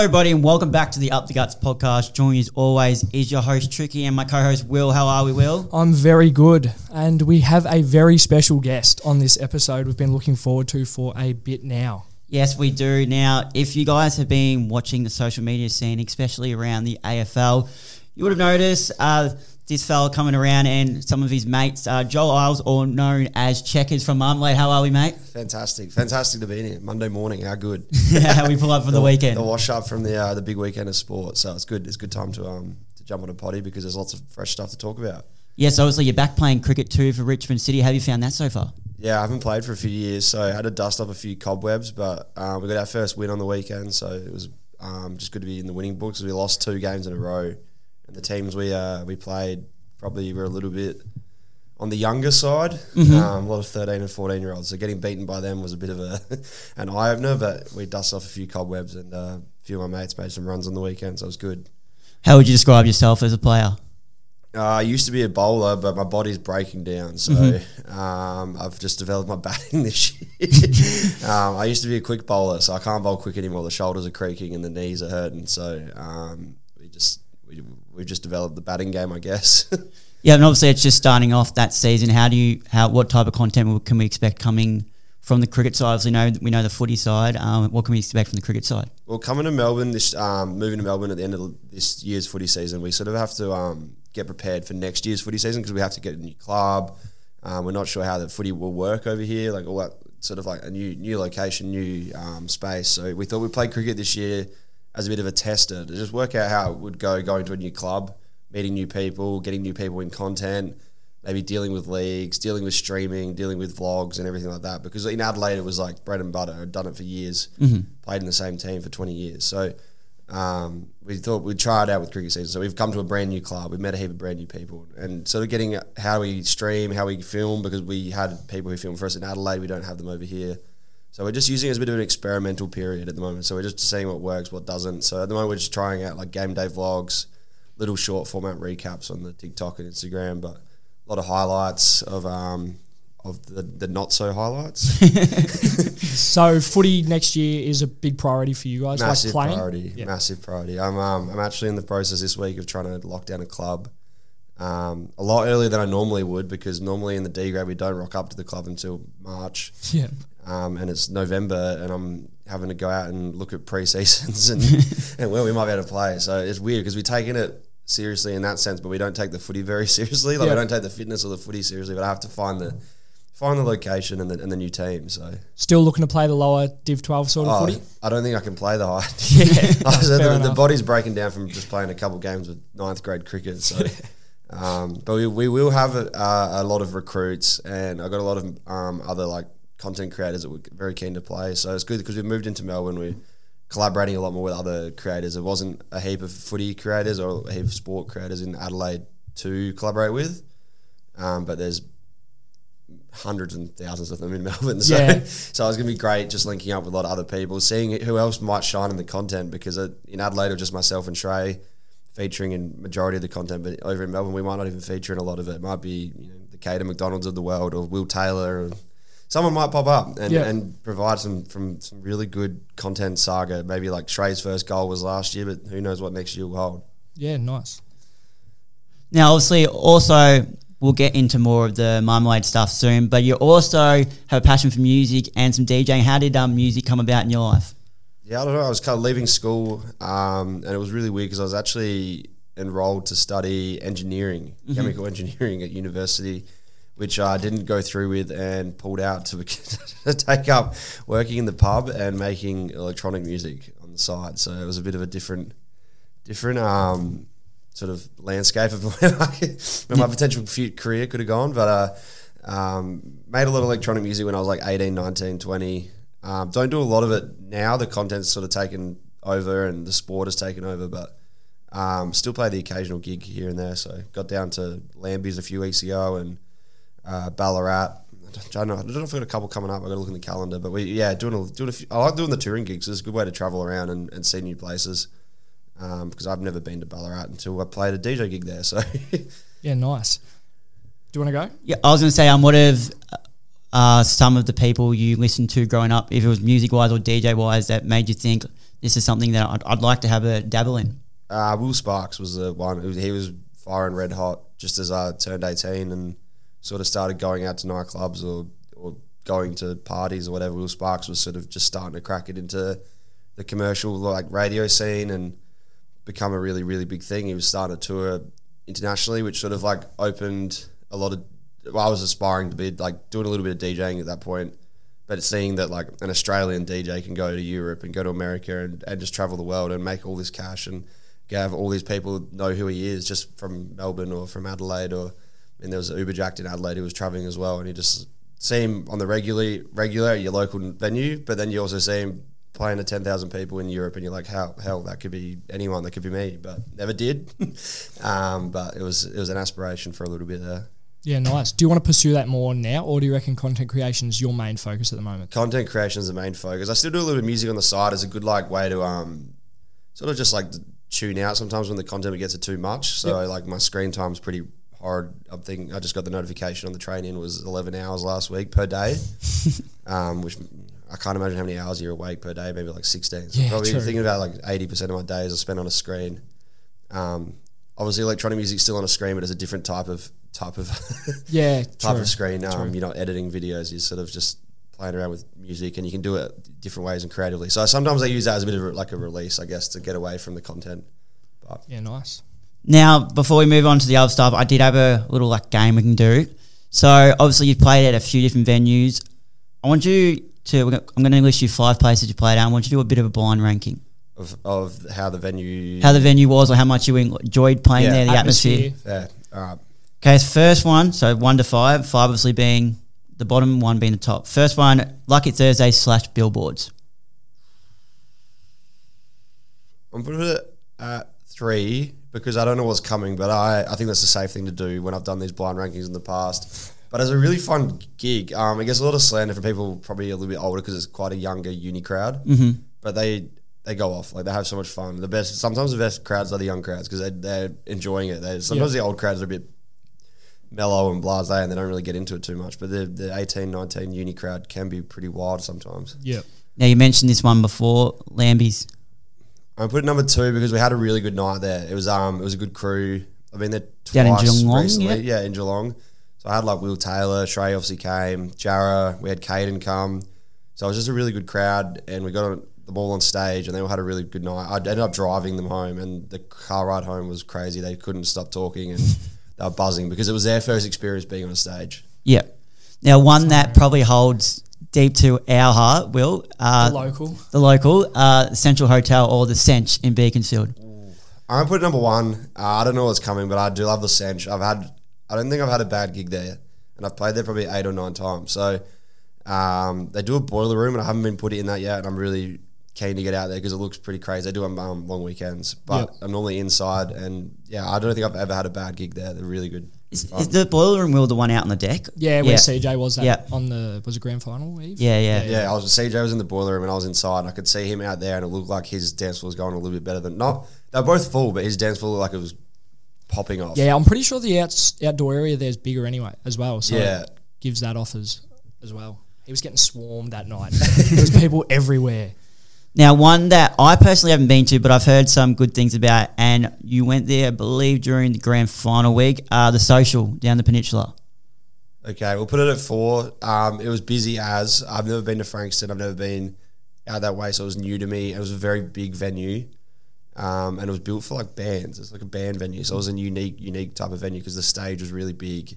everybody, and welcome back to the Up the Guts podcast. Joining as always is your host Tricky and my co-host Will. How are we, Will? I'm very good, and we have a very special guest on this episode. We've been looking forward to for a bit now. Yes, we do. Now, if you guys have been watching the social media scene, especially around the AFL, you would have noticed uh, this fella coming around and some of his mates, uh, Joel Isles, or known as Checkers from Marmalade. How are we, mate? Fantastic, fantastic to be in here. Monday morning, how good? yeah, we pull up for the, the weekend. The wash up from the uh, the big weekend of sport, so it's good. It's good time to um to jump on a potty because there's lots of fresh stuff to talk about. Yes, obviously you're back playing cricket too for Richmond City. How have you found that so far? Yeah, I haven't played for a few years, so I had to dust off a few cobwebs. But uh, we got our first win on the weekend, so it was um, just good to be in the winning books. We lost two games in a row, and the teams we uh, we played probably were a little bit on the younger side. Mm-hmm. Um, a lot of thirteen and fourteen year olds, so getting beaten by them was a bit of a an eye opener. But we dusted off a few cobwebs, and uh, a few of my mates made some runs on the weekend, so it was good. How would you describe yourself as a player? Uh, I used to be a bowler, but my body's breaking down, so mm-hmm. um, I've just developed my batting this year. um, I used to be a quick bowler, so I can't bowl quick anymore. The shoulders are creaking and the knees are hurting, so um, we just we, we've just developed the batting game, I guess. yeah, and obviously it's just starting off that season. How do you how what type of content can we expect coming? From the cricket side, obviously, know we know the footy side. Um, what can we expect from the cricket side? Well, coming to Melbourne, this um, moving to Melbourne at the end of this year's footy season, we sort of have to um, get prepared for next year's footy season because we have to get a new club. Um, we're not sure how the footy will work over here, like all that sort of like a new new location, new um, space. So we thought we'd play cricket this year as a bit of a tester to just work out how it would go going to a new club, meeting new people, getting new people in content, maybe dealing with leagues, dealing with streaming, dealing with vlogs and everything like that. Because in Adelaide it was like bread and butter. I'd done it for years, mm-hmm. played in the same team for twenty years. So um, we thought we'd try it out with cricket season. So we've come to a brand new club. We've met a heap of brand new people, and sort of getting how we stream, how we film, because we had people who film for us in Adelaide. We don't have them over here. So we're just using it as a bit of an experimental period at the moment. So we're just seeing what works, what doesn't. So at the moment we're just trying out like game day vlogs, little short format recaps on the TikTok and Instagram, but a lot of highlights of um, of the, the not so highlights. so footy next year is a big priority for you guys. Massive like priority. Yeah. Massive priority. I'm um, I'm actually in the process this week of trying to lock down a club. Um, a lot earlier than I normally would because normally in the D grade we don't rock up to the club until March. Yeah. Um, and it's November and I'm having to go out and look at pre seasons and, and where we might be able to play. So it's weird because we're taking it seriously in that sense, but we don't take the footy very seriously. Like we don't take the fitness of the footy seriously. But I have to find the find the location and the, and the new team. So still looking to play the lower Div twelve sort of oh, footy. I don't think I can play the high. yeah, the, the, body's breaking down from just playing a couple games with ninth grade cricket. So. Um, but we, we will have a, a, lot of recruits, and I got a lot of um, other like content creators that were very keen to play. So it's good because we've moved into Melbourne. We're collaborating a lot more with other creators. It wasn't a heap of footy creators or a heap of sport creators in Adelaide to collaborate with, um, but there's hundreds and thousands of them in Melbourne. So, yeah. so it's going to be great just linking up with a lot of other people, seeing who else might shine in the content because in Adelaide, it was just myself and Trey featuring in majority of the content, but over in Melbourne, we might not even feature in a lot of it. It might be you know, the Cater McDonald's of the world or Will Taylor or someone might pop up and, yeah. and provide some from some really good content saga. Maybe like Trey's first goal was last year, but who knows what next year will hold. Yeah, nice. Now, obviously, also we'll get into more of the marmalade stuff soon. But you also have a passion for music and some DJing. How did um, music come about in your life? Yeah, I don't know. I was kind of leaving school, um, and it was really weird because I was actually enrolled to study engineering, mm-hmm. chemical engineering at university, which I didn't go through with and pulled out to, to take up working in the pub and making electronic music on the side. So it was a bit of a different, different um, sort of landscape of where, I, where my potential career could have gone. But uh, um, made a lot of electronic music when I was like 18, 19, 20. Um, don't do a lot of it now. The content's sort of taken over and the sport has taken over, but um, still play the occasional gig here and there. So got down to Lambie's a few weeks ago and uh, Ballarat. I don't know. I don't know if I've got a couple coming up. I've got to look in the calendar. But we, yeah, doing a, doing a few, I like doing the touring gigs. It's a good way to travel around and, and see new places because um, I've never been to Ballarat until I played a DJ gig there. So yeah, nice. Do you want to go? Yeah, I was going to say, um, what have are some of the people you listened to growing up, if it was music wise or DJ wise, that made you think this is something that I'd, I'd like to have a dabble in? Uh, Will Sparks was the one. Who, he was firing red hot just as I turned 18 and sort of started going out to nightclubs or, or going to parties or whatever. Will Sparks was sort of just starting to crack it into the commercial like radio scene and become a really really big thing. He was starting to tour internationally, which sort of like opened a lot of. Well, I was aspiring to be like doing a little bit of DJing at that point, but seeing that like an Australian DJ can go to Europe and go to America and, and just travel the world and make all this cash and have all these people know who he is just from Melbourne or from Adelaide or and there was Uber Jack in Adelaide who was traveling as well and you just see him on the regularly regular at your local venue, but then you also see him playing to 10,000 people in Europe and you're like, how, hell, that could be anyone, that could be me, but never did. um, but it was, it was an aspiration for a little bit there. Yeah, nice. Do you want to pursue that more now, or do you reckon content creation is your main focus at the moment? Content creation is the main focus. I still do a little bit of music on the side as a good like way to um, sort of just like tune out sometimes when the content gets it too much. So yep. like my screen time is pretty hard. I'm thinking I just got the notification on the train in was 11 hours last week per day, um, which I can't imagine how many hours you're awake per day. Maybe like 16. So yeah, probably true. thinking about like 80% of my days I spend on a screen. Um, obviously, electronic music's still on a screen, but it's a different type of type of yeah type true. of screen. Um, you're not editing videos. You're sort of just playing around with music, and you can do it different ways and creatively. So sometimes I use that as a bit of a, like a release, I guess, to get away from the content. But Yeah, nice. Now, before we move on to the other stuff, I did have a little like game we can do. So obviously you've played at a few different venues. I want you to. I'm going to list you five places you played at. I want you to do a bit of a blind ranking. of, of how the venue, How the venue was, or how much you enjoyed playing Yeah. there, the atmosphere. Atmosphere. yeah, all right. Okay, so first one. So one to five. Five obviously being the bottom, one being the top. First one, Lucky Thursday slash billboards. I'm putting it at three because I don't know what's coming, but I, I think that's the safe thing to do when I've done these blind rankings in the past. But it's a really fun gig. Um, it gets a lot of slander from people probably a little bit older because it's quite a younger uni crowd. Mm-hmm. But they they go off like they have so much fun. The best sometimes the best crowds are the young crowds because they they're enjoying it. They, sometimes the old crowds are a bit mellow and blasé and they don't really get into it too much. But the the 18, 19 uni crowd can be pretty wild sometimes. Yep. Now you mentioned this one before, Lambie's. I put number two because we had a really good night there. It was um it was a good crew. I've been there Down in twice Geelong, recently. yeah? In Geelong. So I had like Will Taylor, Trey obviously came, Jarrah, we had Caden come. So it was just a really good crowd and we got on, them all on stage and they all had a really good night. I ended up driving them home and the car ride home was crazy. They couldn't stop talking and they were buzzing because it was their first experience being on a stage. Yeah. Now one that probably holds deep to our heart, Will. Uh, The local. the local, uh, Central Hotel or the Sench in Beaconsfield. I'm gonna put number one. Uh, I don't know what's coming, but I do love the Sench. I've had, I don't think I've had a bad gig there, and I've played there probably eight or nine times. So um, they do a boiler room, and I haven't been put in that yet, and I'm really keen to get out there because it looks pretty crazy. They do them um, long weekends, but Yep. I'm normally inside, and yeah, I don't think I've ever had a bad gig there. They're really good. Is, is um, the boiler room Will the one out on the deck? Yeah, where CJ was that Yeah. on the was it grand final eve? Yeah, yeah. Yeah, I was CJ was in the boiler room and I was inside and I could see him out there and it looked like his dance floor was going a little bit better than not. They were both full, but his dance floor looked like it was popping off. Yeah, I'm pretty sure the outs, outdoor area there's bigger anyway as well. So Yeah. it gives that off as, as well. He was getting swarmed that night. there was people everywhere. Now, one that I personally haven't been to, but I've heard some good things about, and you went there, I believe, during the grand final week, uh, the social down the peninsula. Okay, we'll put it at four. Um, it was busy as I've never been to Frankston. I've never been out that way, so it was new to me. It was a very big venue, um, and it was built for like bands. It's like a band venue, so it was a unique, unique type of venue because the stage was really big,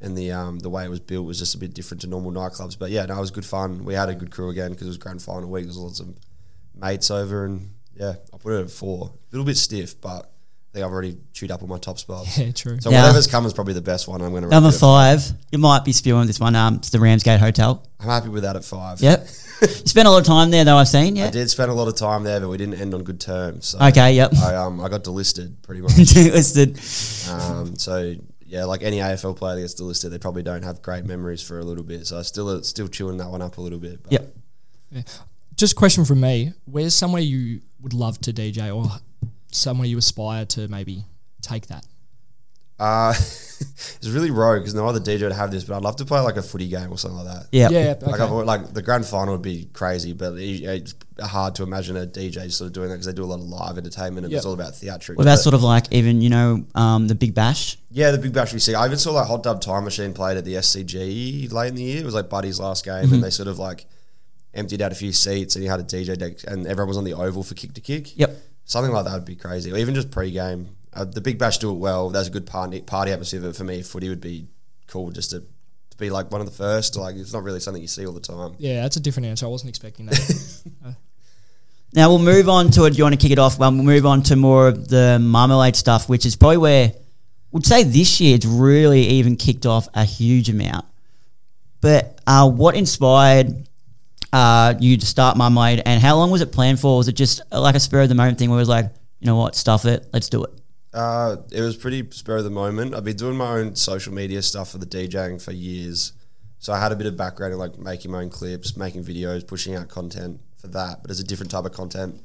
and the um, the way it was built was just a bit different to normal nightclubs. But yeah, no, it was good fun. We had a good crew again because it was grand final week. There was lots of mates over, and yeah, I put it at four. A little bit stiff, but I think I've already chewed up all my top spots. Yeah, true. So Yeah. whatever's coming is probably the best one. I'm going to run. Number five, you might be spewing this one. Um, it's the Ramsgate Hotel. I'm happy with that at five. Yep. you spent a lot of time there, though. I've seen. Yeah. I did spend a lot of time there, but we didn't end on good terms. So Okay. Yep. I um I got delisted pretty much. Listed. um, so yeah, like any AFL player that gets delisted, they probably don't have great memories for a little bit. So I still still chewing that one up a little bit. But Yep. Just a question from me: Where's somewhere you would love to DJ, or somewhere you aspire to maybe take that? Uh, it's really rogue because no other DJ would have this, but I'd love to play like a footy game or something like that. Yeah. Yeah, Like, okay. I've, like the grand final would be crazy, but it's hard to imagine a DJ sort of doing that because they do a lot of live entertainment and Yep. it's all about theatrics. What about But- sort of like even you know um, the Big Bash? Yeah, the Big Bash we see. I even saw like Hot Dub Time Machine played at the SCG late in the year. It was like Buddy's last game, Mm-hmm. and they sort of like emptied out a few seats, and he had a DJ deck, and everyone was on the oval for kick to kick. Yep. Something like that would be crazy, or even just pre-game. Uh, the Big Bash do it well. That's a good party party atmosphere. But for me, footy would be cool just to, to be like one of the first. Like it's not really something you see all the time. Yeah, that's a different answer. I wasn't expecting that. Now we'll move on to it. Do you want to kick it off? Well, we'll move on to more of the marmalade stuff, which is probably where would say this year it's really even kicked off a huge amount. But uh, what inspired uh, you to start marmalade, and how long was it planned for? Was it just uh, like a spur of the moment thing where it was like, you know what, stuff it, let's do it? Uh, it was pretty spur of the moment. I've been doing my own social media stuff for the DJing for years, so I had a bit of background in like making my own clips, making videos, pushing out content for that. But it's a different type of content.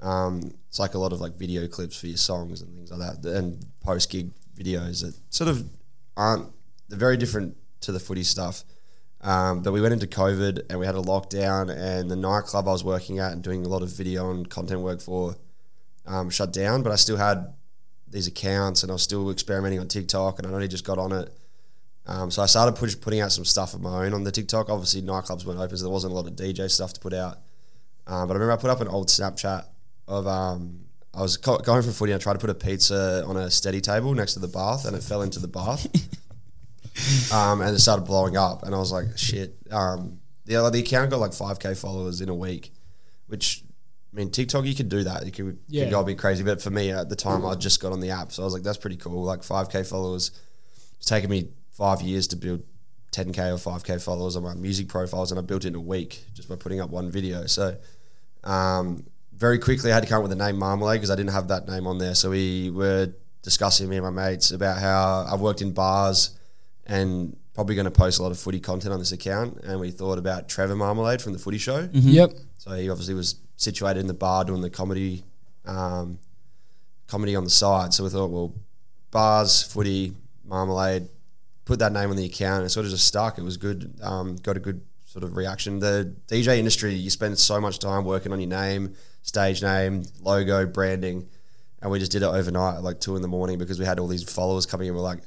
Um, it's like a lot of like video clips for your songs and things like that, and post gig videos that sort of aren't. They're very different to the footy stuff. Um, but we went into COVID and we had a lockdown, and the nightclub I was working at and doing a lot of video and content work for um, shut down. But I still had these accounts and I was still experimenting on TikTok and I only just got on it. Um, so I started push, putting out some stuff of my own on the TikTok. Obviously, nightclubs weren't open, so there wasn't a lot of DJ stuff to put out. Um, but I remember I put up an old Snapchat of um, I was co- going for footy and I tried to put a pizza on a steady table next to the bath and it fell into the bath. um, and it started blowing up and I was like, shit. Um, the, like, the account got like 5k followers in a week, which I mean, TikTok, you could do that. You could, Yeah. could go a bit crazy. But for me, at the time, I just got on the app. So I was like, that's pretty cool. Like 5K followers. It's taken me five years to build 10K or 5K followers on my music profiles. And I built it in a week just by putting up one video. So um, very quickly, I had to come up with the name Marmalade because I didn't have that name on there. So we were discussing, me and my mates, about how I've worked in bars and probably going to post a lot of footy content on this account. And we thought about Trevor Marmalade from the footy show. Yep. So he obviously was situated in the bar doing the comedy, um, comedy on the side. So we thought, well, bars, footy, marmalade, put that name on the account. And it sort of just stuck. It was good. Um, got a good sort of reaction. The DJ industry, you spend so much time working on your name, stage name, logo, branding, and we just did it overnight, like two in the morning, because we had all these followers coming in. We're like.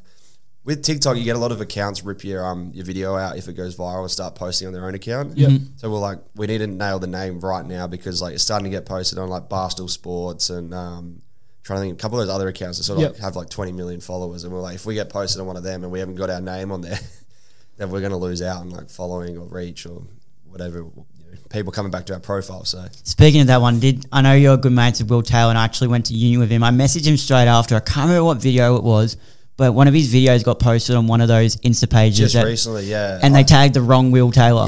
With TikTok, you get a lot of accounts rip your um your video out if it goes viral and start posting on their own account. Yep. So we're like, we need to nail the name right now because like it's starting to get posted on like Barstool Sports and um, trying to think a couple of those other accounts that sort of Yep. like have like 20 million followers, and we're like, if we get posted on one of them and we haven't got our name on there, then we're going to lose out on like following or reach or whatever. You know, people coming back to our profile. So Speaking of that one, did I know you're a good mates with Will Taylor and I actually went to uni with him. I messaged him straight after. I can't remember what video it was, but one of his videos got posted on one of those Insta pages just that, recently, yeah, and I- they tagged the wrong Will Taylor.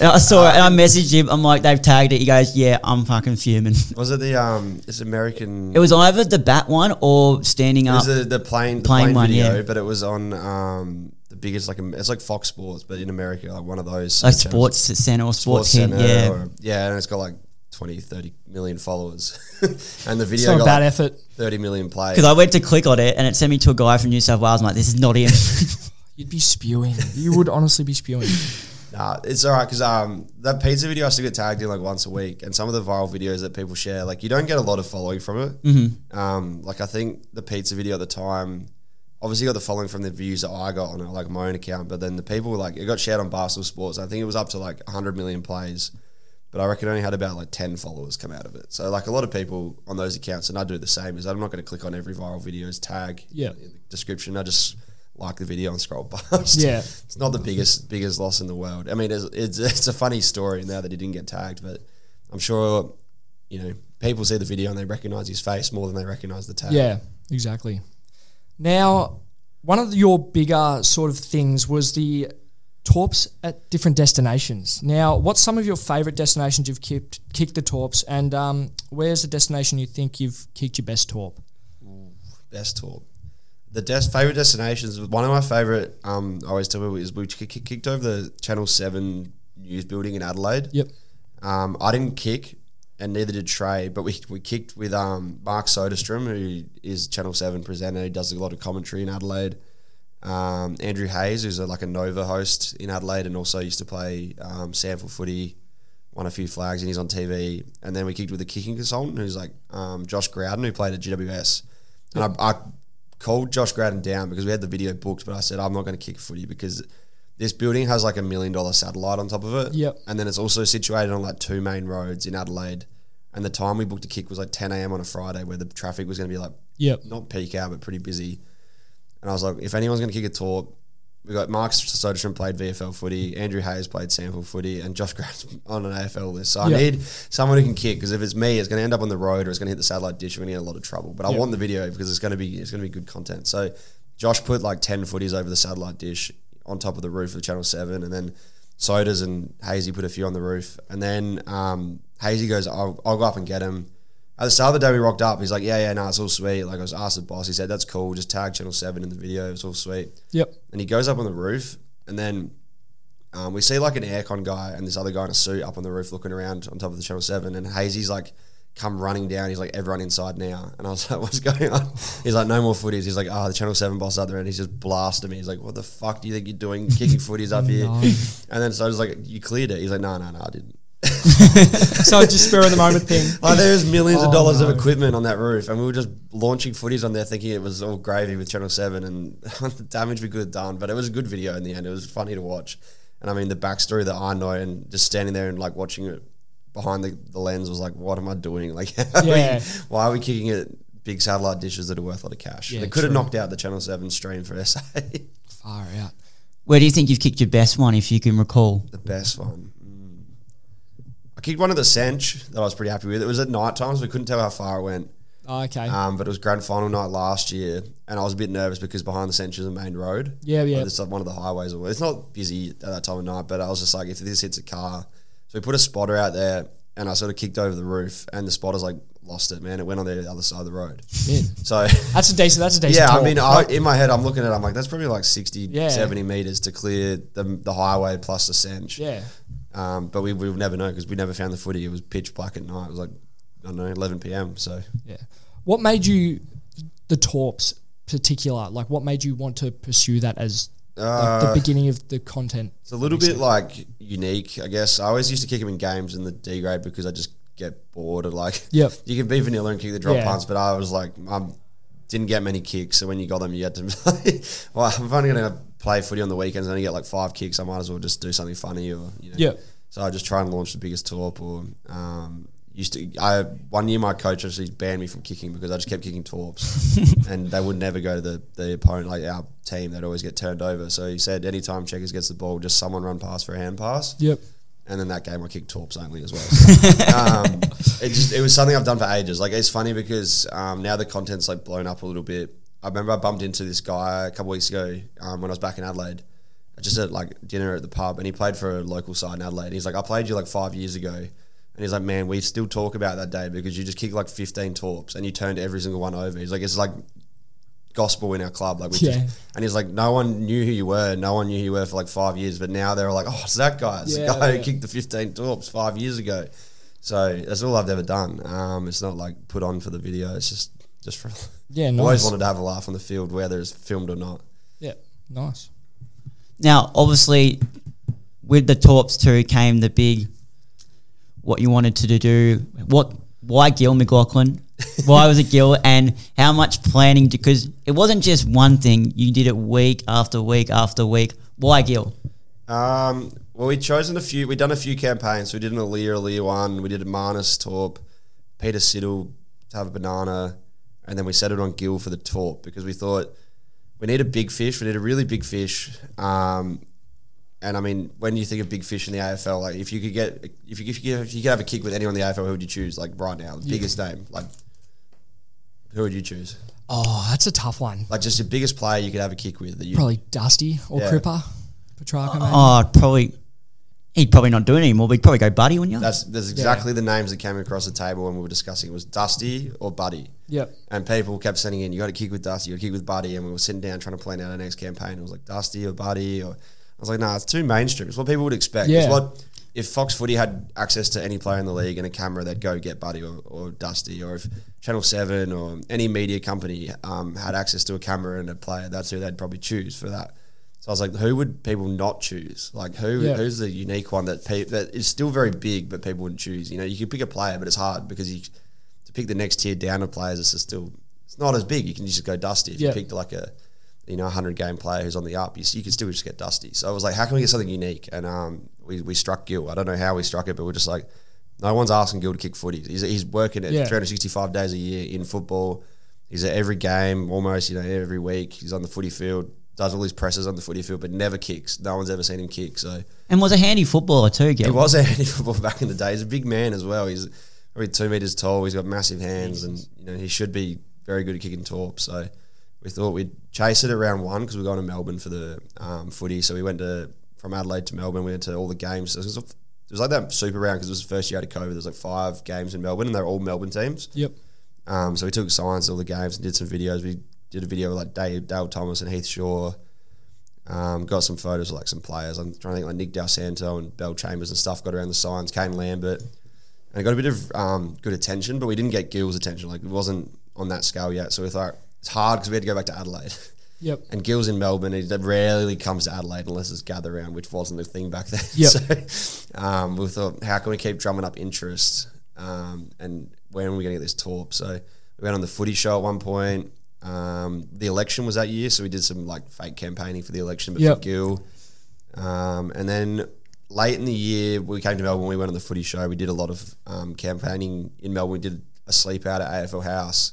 And I saw it and I messaged him. I'm like, they've tagged it. He goes, yeah, I'm fucking fuming. was it the um, it's American. It was either the bat one or standing It up. was the, the plane, the Plane plane, one, video, yeah. but it was on um, the biggest like it's like Fox Sports, but in America, like one of those like channels. sports center or sports, Sports. Center Yeah. or- yeah, and it's got like 20, 30 million followers. and the video not a got bad like effort. 30 million plays. Because I went to click on it and it sent me to a guy from New South Wales. I'm like, this is not him. You'd be spewing. You would honestly be spewing. Nah, it's all right because um, that pizza video I still get tagged in like once a week, and some of the viral videos that people share, like you don't get a lot of following from it. Mm-hmm. Um, like I think the pizza video at the time, obviously got the following from the views that I got on it, like my own account, but then the people like it got shared on Barstool Sports. I think it was up to like 100 million plays, but I reckon it only had about like 10 followers come out of it. So like a lot of people on those accounts, and I do the same. Is I'm not going to click on every viral video's tag Yeah. in the description. I just like the video and scroll past. Yeah. It's not the biggest biggest loss in the world. I mean, it's, it's it's a funny story now that he didn't get tagged, but I'm sure you know people see the video and they recognize his face more than they recognize the tag. Yeah, exactly. Now, one of your bigger sort of things was the torps at different destinations. Now, what's some of your favourite destinations you've kicked, kicked the torps, and um, where's the destination you think you've kicked your best torp? best tour. The des- favorite destinations. One of my favorite. Um, I always tell people is we kick, kick- kicked over the Channel Seven news building in Adelaide. Yep. Um, I didn't kick, and neither did Trey. But we, we kicked with um, Mark Soderstrom, who is Channel Seven presenter. He does a lot of commentary in Adelaide. Um, Andrew Hayes, who's a, like a Nova host in Adelaide, and also used to play um, SANFL Footy, won a few flags, and he's on TV. And then we kicked with a kicking consultant, who's like um, Josh Grouden, who played at GWS. And I, I called Josh Grouden down because we had the video booked, but I said I'm not going to kick footy because this building has like a million dollar satellite on top of it. Yep. And then it's also situated on like two main roads in Adelaide. And the time we booked a kick was like 10 a.m. on a Friday where the traffic was going to be like Yep. not peak hour, but pretty busy. And I was like, if anyone's going to kick a torp, we got Mark Soderstrom played VFL footy, Andrew Hayes played SANFL footy, and Josh Grant's on an AFL list. So I Yeah. need someone who can kick because if it's me, it's going to end up on the road or it's going to hit the satellite dish. We're going to get a lot of trouble. But I Yeah. want the video because it's going to be it's going to be good content. So Josh put like ten footies over the satellite dish on top of the roof of Channel Seven, and then Sodas and Hazy put a few on the roof, and then um, Hazy goes, I'll, I'll go up and get him. At the start of the day, we rocked up. He's like, "Yeah, yeah, no, it's all sweet." Like I was asked the boss, he said, "That's cool. Just tag Channel Seven in the video. It's all sweet." Yep. And he goes up on the roof, and then um, we see like an aircon guy and this other guy in a suit up on the roof looking around on top of the Channel 7. And Hazy's like, come running down. He's like, everyone inside now. And I was like, what's going on? He's like, no more footies. He's like, oh, the Channel 7 boss out there. And he's just blasted me. He's like, what the fuck do you think you're doing kicking footies up here? No. And then so I was like, you cleared it. He's like, no, no, no, I didn't. So just spur of the moment thing. Like there's millions Oh, of dollars no. of equipment on that roof, and we were just launching footies on there, thinking it was all gravy with Channel Seven, and the damage we could have done. But it was a good video in the end. It was funny to watch, and I mean the backstory that I know, and just standing there and like watching it behind the, the lens was like, what am I doing? Like, how are we- why are we kicking it big satellite dishes that are worth a lot of cash? Yeah, they could have knocked out the Channel Seven stream for SA. Far out. Where do you think you've kicked your best one, if you can recall? the best one. I kicked one of the Sench that I was pretty happy with. It was at night time, so we couldn't tell how far it went. Oh, okay. Um, but it was grand final night last year, and I was a bit nervous because behind the centre is a main road. Yeah, yeah. Like, It's like one of the highways. It's not busy at that time of night, but I was just like, if this hits a car, so we put a spotter out there, and I sort of kicked over the roof, and the spotter's like lost it, man. It went on the other side of the road. Yeah. So. That's a decent. That's a decent. Yeah, I mean, I, in my head, I'm looking at it, I'm like, that's probably like 60, Yeah. 70 meters to clear the, the highway plus the Sench. yeah. Um, but we, we would never know because we never found the footy. It was pitch black at night. It was like, I don't know, 11 p.m. So Yeah. What made you the Torps particular? Like, what made you want to pursue that as like, Uh, the beginning of the content? It's a little bit like unique, I guess. I always used to kick him in games in the D grade because I just get bored of like. Yep. You can be vanilla and kick the drop Yeah. punts, but I was like, I didn't get many kicks, so when you got them, you had to. Well, I'm only going to play footy on the weekends and only get like five kicks. I might as well just do something funny or you know. Yeah. So I just try and launch the biggest torp or. Um, Used to, I one year my coach actually banned me from kicking because I just kept kicking torps, and they would never go to the, the opponent like our team. They'd always get turned over. So he said, anytime Checkers gets the ball, just someone run past for a hand pass. Yep. And then that game I kicked torps only as well. So, um, it just it was something I've done for ages. Like it's funny because um, now the content's like blown up a little bit. I remember I bumped into this guy a couple weeks ago um, when I was back in Adelaide, just at like dinner at the pub, and he played for a local side in Adelaide. He's like, I played you like five years ago. And he's like, man, we still talk about that day because you just kicked like 15 torps and you turned every single one over. He's like, it's like gospel in our club. Like, we Yeah. just, and he's like, no one knew who you were. No one knew who you were for like five years. But now they're like, oh, it's that guy. It's Yeah, the guy yeah. who kicked the 15 torps five years ago. So that's all I've ever done. Um, it's not like put on for the video. It's just, just for, Yeah. I always wanted to have a laugh on the field, whether it's filmed or not. Yeah. Nice. Now, obviously, with the Torps too came the big what you wanted to do. What why Gil McLachlan? why was it Gil? And how much planning? Because it wasn't just one thing. You did it week after week after week. Why Gil? Um, well, we'd chosen a few. We'd done a few campaigns. We did an Aaliyah, Aaliyah one. We did a Marnus Torp, Peter Siddle to have a banana, and then we settled on Gil for the Torp because we thought we need a big fish. We need a really big fish. Um, and I mean, when you think of big fish in the AFL, like if you could get if you, if you, could- if you could have a kick with anyone in the AFL, who would you choose? Like right now, the biggest name, like who would you choose? Oh, that's a tough one. Like just the biggest player you could have a kick with that you Probably Dusty or Yeah. Cripper, Petracca. maybe. Oh, probably. He'd probably not do it anymore. But he'd probably go Buddy, wouldn't you? That's that's exactly the names that came across the table when we were discussing. It was Dusty or Buddy, Yep. and people kept sending in, "You got to kick with Dusty, you got to kick with Buddy," and we were sitting down trying to plan out our next campaign. It was like Dusty or Buddy, or I was like, "Nah, it's too mainstream. It's what people would expect. Yeah. It's what if Fox Footy had access to any player in the league and a camera, they'd go get Buddy or, or Dusty. Or if Channel Seven or any media company um, had access to a camera and a player, that's who they'd probably choose for that. So I was like, who would people not choose? Like who Yeah. who's the unique one that pe- that is still very big, but people wouldn't choose? You know, you can pick a player, but it's hard because you to pick the next tier down of players. It's just still it's not as big. You can just go Dusty if Yeah. you picked like a you know, hundred game player who's on the up, you, you can still just get dusty. So I was like, how can we get something unique? And um, we, we struck Gil. I don't know how we struck it, but we're just like, no one's asking Gil to kick footy. He's, he's working at Yeah. 365 days a year in football. He's at every game, almost, you know, every week. He's on the footy field, does all his presses on the footy field, but never kicks. No one's ever seen him kick. So And was a handy footballer too, Gil. he was a handy footballer back in the day. He's a big man as well. He's probably two meters tall. He's got massive hands, and you know he should be very good at kicking torp. So we thought we'd chase it around one because we're going to Melbourne for the um, footy. So we went to from Adelaide to Melbourne. We went to all the games. It was, it was like that super round because it was the first year out of COVID. There was like five games in Melbourne, and they're all Melbourne teams. Yep. Um, so we took science to all the games and did some videos. We did a video with like Dave, Dale Thomas and Heath Shaw. Um, got some photos of like some players. I'm trying to think like Nick Dal Santo and Bell Chambers and stuff. Got around the signs. Kane Lambert, and I got a bit of um, good attention, but we didn't get Gil's attention. Like it wasn't on that scale yet. So we thought it's hard because we had to go back to Adelaide. Yep. And Gil's in Melbourne. He rarely comes to Adelaide unless it's gather round, which wasn't the thing back then. Yep. So um, we thought, how can we keep drumming up interest? Um, and when are we going to get this torp? So we went on the footy show at one point. Um, the election was that year, so we did some like fake campaigning for the election, but Yep. for Gil. Um, and then late in the year, we came to Melbourne. We went on the footy show. We did a lot of um, campaigning in Melbourne. We did a sleep out at AFL House,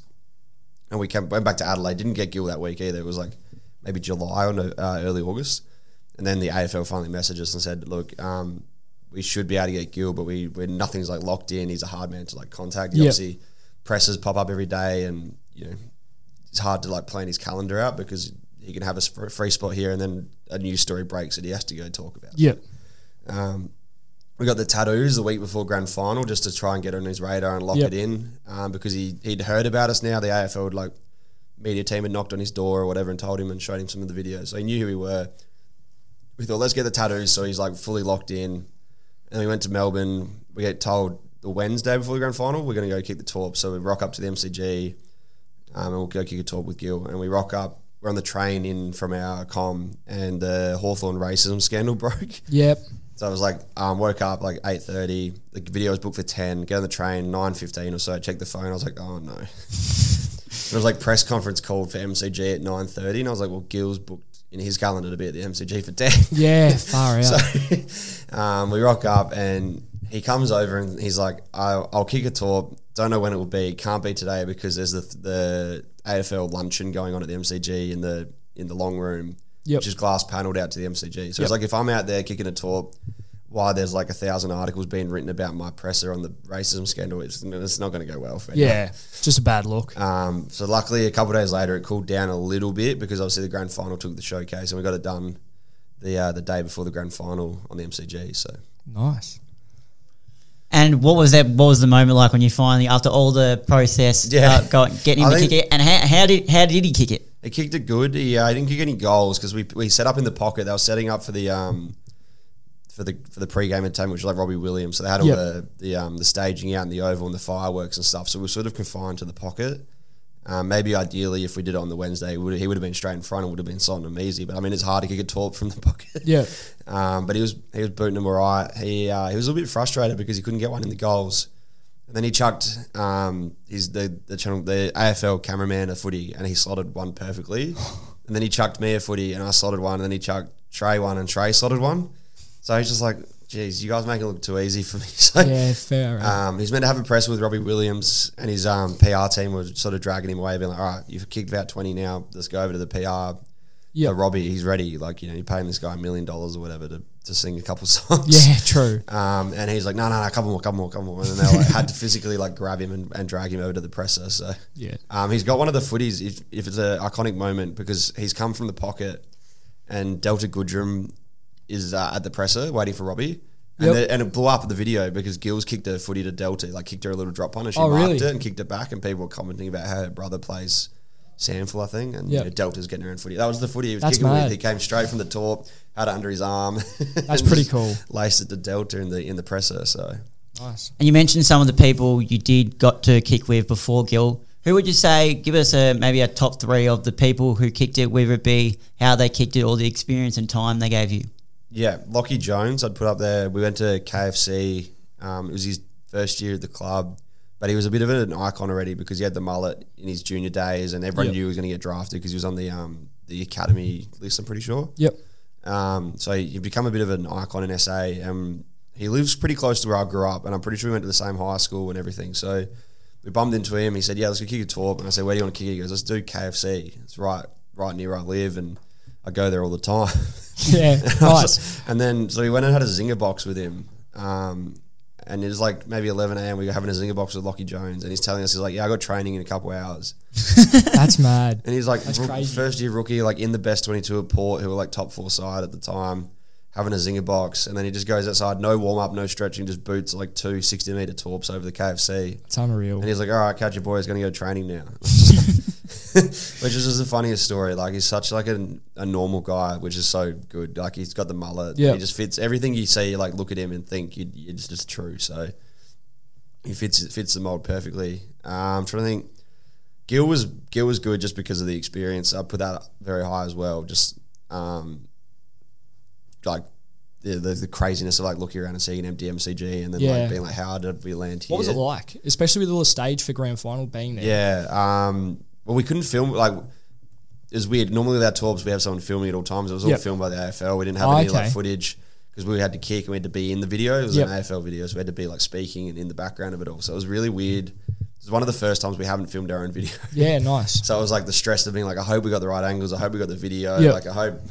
and we came, went back to Adelaide. Didn't get Gil that week either. It was like maybe July or no, uh, early August. And then the AFL finally messaged us and said, "Look, um, we should be able to get Gil, but we we nothing's like locked in. He's a hard man to like contact. He Yep. Obviously, presses pop up every day, and you know it's hard to like plan his calendar out because he can have a free spot here, and then a news story breaks that he has to go talk about. Yeah. Um, we got the tattoos the week before grand final just to try and get on his radar and lock Yep. it in um, because he he'd heard about us now. The AFL would like media team had knocked on his door or whatever and told him and showed him some of the videos, so he knew who we were. We thought let's get the tattoos, so he's like fully locked in. And we went to Melbourne. We get told the Wednesday before the grand final we're going to go kick the torp. So we rock up to the MCG, um, and we'll go kick a torp with Gil. And we rock up. We're on the train in from our com, and the Hawthorn racism scandal broke. Yep. So I was like, um, woke up like eight thirty. The video was booked for ten. Get on the train nine fifteen or so. Check the phone. I was like, oh no. it was like press conference called for MCG at nine thirty, and I was like, well, Gil's booked in his calendar to be at the MCG for ten. Yeah. Far out. So um, we rock up and he comes over and he's like, I'll, I'll kick a torp. Don't know when it will be. Can't be today because there's the, the AFL luncheon going on at the MCG in the in the long room, Yep. which is glass panelled out to the MCG. So Yep. it's like if I'm out there kicking a torp, why there's like a thousand articles being written about my presser on the racism scandal, it's, it's not going to go well for anyone. yeah. Just a bad look. Um, so luckily, a couple of days later, it cooled down a little bit because obviously the grand final took the showcase and we got it done the uh, the day before the grand final on the MCG. So Nice. And what was that? What was the moment like when you finally, after all the process, Yeah. uh, going, getting him I to kick it? And how, how did how did he kick it? he kicked it good. He, uh, he didn't kick any goals because we, we set up in the pocket. They were setting up for the um for the for the pre-game entertainment, which was like Robbie Williams. So they had all Yep. the the um the staging out in the oval and the fireworks and stuff. So we were sort of confined to the pocket. Um, maybe ideally, if we did it on the Wednesday, he would he would have been straight in front and would have been slotting him easy. But I mean, it's hard to kick a torp from the pocket. Yeah. Um, but he was he was booting them all right. He uh, he was a little bit frustrated because he couldn't get one in the goals. And then he chucked um, his the the channel the AFL cameraman a footy and he slotted one perfectly. and then he chucked me a footy and I slotted one. And then he chucked Trey one and Trey slotted one. So he's just like, geez, you guys make it look too easy for me. So Yeah. Fair. out. um, he's meant to have a press with Robbie Williams and his um, PR team was sort of dragging him away, being like, all right, you've kicked about 20 now. Let's go over to the PR. For Robbie, he's ready. Like, you know, you're paying this guy a million dollars or whatever to, to sing a couple songs. yeah. True. Um, and he's like, no, no, no, couple more, couple more, couple more. And then they like, had to physically like grab him and, and drag him over to the presser. So Yeah. um, he's got one of the footies, if, if it's an iconic moment, because he's come from the pocket and Delta Goodrem is uh, at the presser waiting for Robbie. And, Yep. the, and it blew up the video because Gills kicked a footy to Delta, like kicked her a little drop on and she Oh, marked really? it and kicked it back. And people were commenting about how her brother plays SANFL, I think, and Yep. you know, Delta's getting around footy. That was the footy he was That's kicking mad. with. He came straight from the top, had it under his arm. That's pretty cool. Laced it to Delta in the in the presser. So Nice. And you mentioned some of the people you did got to kick with before Gil. Who would you say? Give us a maybe a top three of the people who kicked it, whether it be how they kicked it or the experience and time they gave you. Yeah, Lachie Jones, I'd put up there. We went to KFC. Um, it was his first year at the club, but he was a bit of an icon already because he had the mullet in his junior days, and everyone Yep. knew he was going to get drafted because he was on the um, the academy list. I'm pretty sure. Yep. Um, so he become a bit of an icon in SA. Um, he lives pretty close to where I grew up, and I'm pretty sure we went to the same high school and everything. So we bumped into him. He said, "Yeah, let's go kick a torp." And I said, "Where do you want to kick it?" He goes, "Let's do KFC. It's right, right near where I live, and I go there all the time." Yeah. And nice. like- and then so we went and had a zinger box with him. Um, and it was like maybe 11 a.m. We were having a zinger box with Lachie Jones, and he's telling us he's like, "Yeah, I got training in a couple hours." That's mad. And he's like, crazy. first year rookie, like in the best 22 at Port, who were like top four side at the time, having a zinger box. And then he just goes outside, no warm up, no stretching, just boots like two 60 meter torps over the KFC. It's unreal. And he's like, all right, catch your boy, he's going to go training now. which is just the funniest story. Like, he's such like a, a normal guy, which is so good. Like, he's got the mullet. Yeah. He just fits everything you see, like, look at him and think you, it's just true. So he fits fits the mold perfectly. Um, I'm trying to think. Gil was Gil was good just because of the experience. I put that very high as well. Just um, like the, the the craziness of like looking around and seeing an empty MCG and then Yeah. like being like, how did we land here? What was it like, especially with all the stage for grand final being there? Yeah. Um, well, we couldn't film like. It was weird. Normally, with our tours, we have someone filming at all times. It was all Yep. filmed by the AFL. We didn't have Oh, any okay. like footage because we had to kick and we had to be in the video. It was Yep. an AFL video, so we had to be like speaking and in the background of it all. So it was really weird. It was one of the first times we haven't filmed our own video. Yeah, nice. So it was like the stress of being like, I hope we got the right angles. I hope we got the video. Like I hope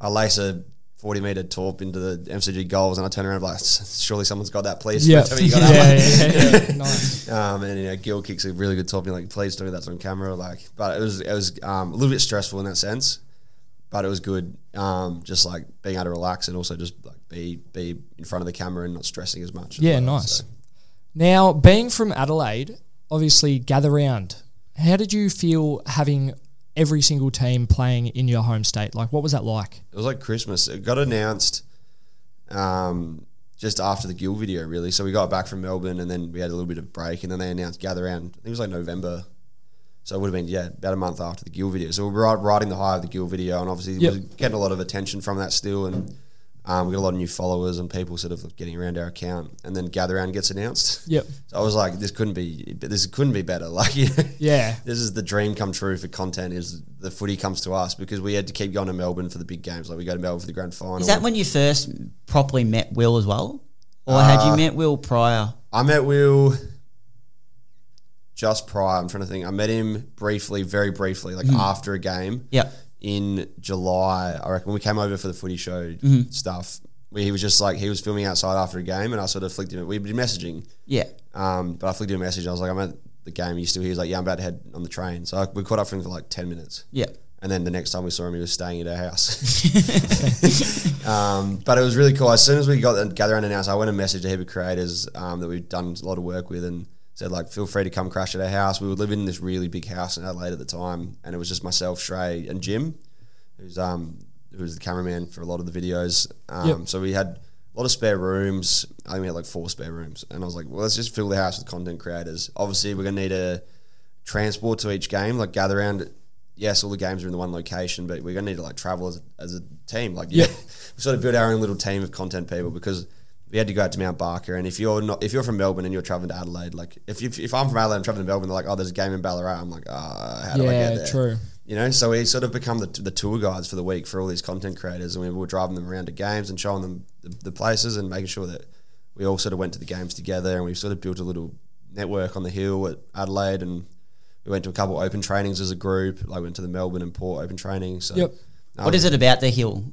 I lace a 40 meter torp into the MCG goals and I turn around like, surely someone's got that. Please Yeah. tell me you got yeah, that one. yeah, yeah. nice. Um, and you know, Gil kicks a really good top. You're like, please tell me that's on camera. Like, but it was it was um, a little bit stressful in that sense, but it was good. Um, just like being able to relax and also just like be be in front of the camera and not stressing as much. as Yeah, well, nice. so. Now, being from Adelaide, obviously gather round. How did you feel having every single team playing in your home state? Like, what was that like? It was like Christmas. It got announced um, just after the Gil video, really. So we got back from Melbourne and then we had a little bit of break and then they announced Gather Round. I think it was like November. So it would have been, yeah, about a month after the Gil video. So we were ri- riding the high of the Gil video and obviously Yep. we're getting a lot of attention from that still. And um, we got a lot of new followers and people sort of getting around our account. And then Gather Round gets announced. Yep. So I was like, this couldn't be, this couldn't be better. Like, you know, Yeah. this is the dream come true for content is the footy comes to us because we had to keep going to Melbourne for the big games. Like we go to Melbourne for the grand final. Is that when you first properly met Will as well? Or had Uh, you met Will prior? I met Will just prior. I'm trying to think. I met him briefly, very briefly, like after a game Yep. In July. I reckon we came over for the footy show stuff. Where he was just like he was filming outside after a game, and I sort of flicked him. We'd been messaging, Yeah. um, but I flicked him a message. I was like, I'm at the game. You still here? He was like, Yeah, I'm about to head on the train. So I, we caught up for him for like ten minutes. Yeah. And then the next time we saw him, he was staying at our house. um, but it was really cool. As soon as we got the gather and house, I went and messaged a heap of creators um, that we've done a lot of work with and said, like, feel free to come crash at our house. We were living in this really big house in Adelaide at the time. And it was just myself, Trey, and Jim, who's um, who was the cameraman for a lot of the videos. Um, Yep. So we had a lot of spare rooms. I think we had like four spare rooms. And I was like, well, let's just fill the house with content creators. Obviously, we're going to need a transport to each game, like gather around. Yes, all the games are in the one location, but we're gonna need to like travel as, as a team. Like, yeah, we sort of built our own little team of content people because we had to go out to Mount Barker. And if you're not, if you're from Melbourne and you're traveling to Adelaide, like if you, if I'm from Adelaide and I'm traveling to Melbourne, they're like, oh, there's a game in Ballarat. I'm like, ah, how do I get Yeah, there? true. You know, so we sort of become the, the tour guides for the week for all these content creators, and we were driving them around to games and showing them the, the places and making sure that we all sort of went to the games together, and we sort of built a little network on the hill at Adelaide, and we went to a couple open trainings as a group. Like went to the Melbourne and Port open training. So Yep. um, What is it about the hill?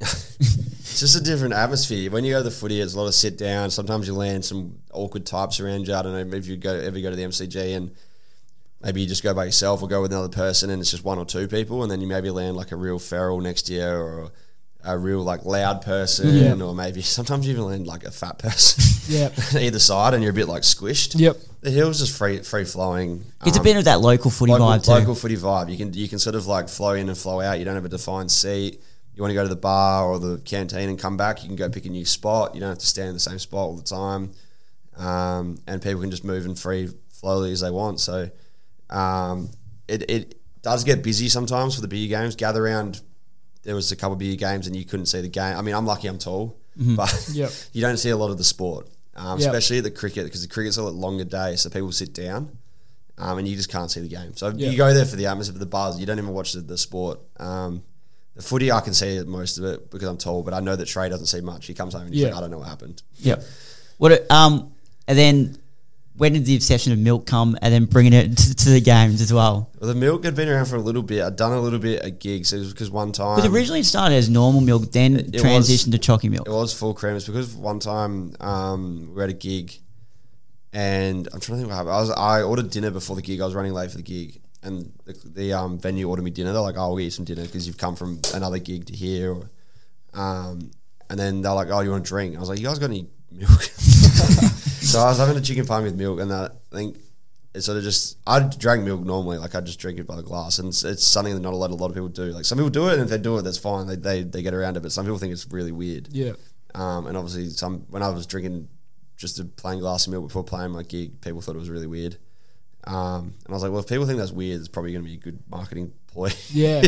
It's just a different atmosphere. When you go to the footy, it's a lot of sit down. Sometimes you land some awkward types around you. I don't know if you go ever go to the MCG and maybe you just go by yourself or go with another person and it's just one or two people, and then you maybe land like a real feral next year or a real like loud person, Yeah. or maybe sometimes you even land like a fat person. Yep. either side, and you're a bit like squished. Yep. The hill's just free free flowing. It's a um, bit of that local footy local, vibe too. local footy vibe. You can you can sort of like flow in and flow out. You don't have a defined seat. You want to go to the bar or the canteen and come back. You can go pick a new spot. You don't have to stand in the same spot all the time, um, and people can just move and free flowly as they want. So um, it it does get busy sometimes for the beer games. Gather round. There was a couple bigger games and you couldn't see the game. I mean, I'm lucky I'm tall, but Yep. you don't see a lot of the sport, um, Yep. especially the cricket because the cricket's a lot longer day, so people sit down, um, and you just can't see the game. So Yep. you go there for the atmosphere, for the buzz. You don't even watch the, the sport. Um, the footy, I can see most of it because I'm tall, but I know that Trey doesn't see much. He comes home and he's Yeah. like, I don't know what happened. Yep. What? it- Um, and then when did the obsession of milk come, and then bringing it to, to the games as well? Well, the milk had been around for a little bit. I'd done a little bit at gigs. It was because one time Because originally it started as normal milk, then It- it transitioned to chalky milk. It was full cream. It's because one time um, we were at a gig, and I'm trying to think what happened. I was I ordered dinner before the gig. I was running late for the gig, and the, the um, venue ordered me dinner. They're like, "Oh, we'll get you some dinner because you've come from another gig to here." Or, um, and then they're like, "Oh, you want a drink?" I was like, "You guys got any milk?" so I was having a chicken pie with milk, and that, I think it sort of just I drank milk normally, like I just drink it by the glass, and it's, it's something that not a lot a lot of people do. Like some people do it, and if they do it, that's fine. They, they they get around it, but some people think it's really weird. Yeah. Um, and obviously, some when I was drinking just a plain glass of milk before playing my gig, people thought it was really weird. Um, and I was like, well, if people think that's weird, it's probably going to be a good marketing ploy. Yeah.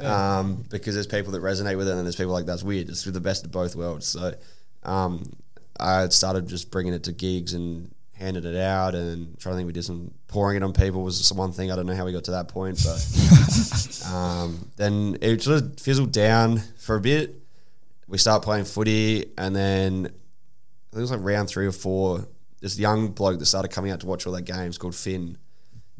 um, because there's people that resonate with it, and there's people like that's weird. It's the best of both worlds. So um, I started just bringing it to gigs and handed it out, and trying to think we did some pouring it on people was some one thing. I don't know how we got to that point, but um, then it sort of fizzled down for a bit. We start playing footy, and then I think it was like round three or four. This young bloke that started coming out to watch all their games called Finn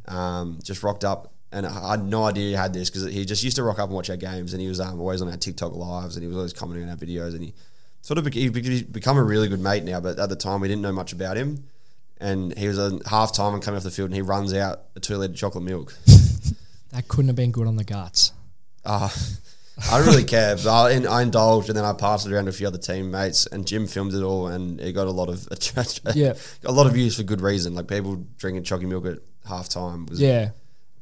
um, just rocked up, and I had no idea he had this because he just used to rock up and watch our games, and he was um, always on our TikTok lives, and he was always commenting on our videos, and he sort of he become a really good mate now. But at the time, we didn't know much about him, and he was a half time and coming off the field, and he runs out a two liter chocolate milk. That couldn't have been good on the guts. Uh, I don't really care, but I, I indulged, and then I passed it around to a few other teammates, and Jim filmed it all, and it got a lot of Yeah. a lot of views for good reason. Like people drinking chalky milk at half time was Yeah.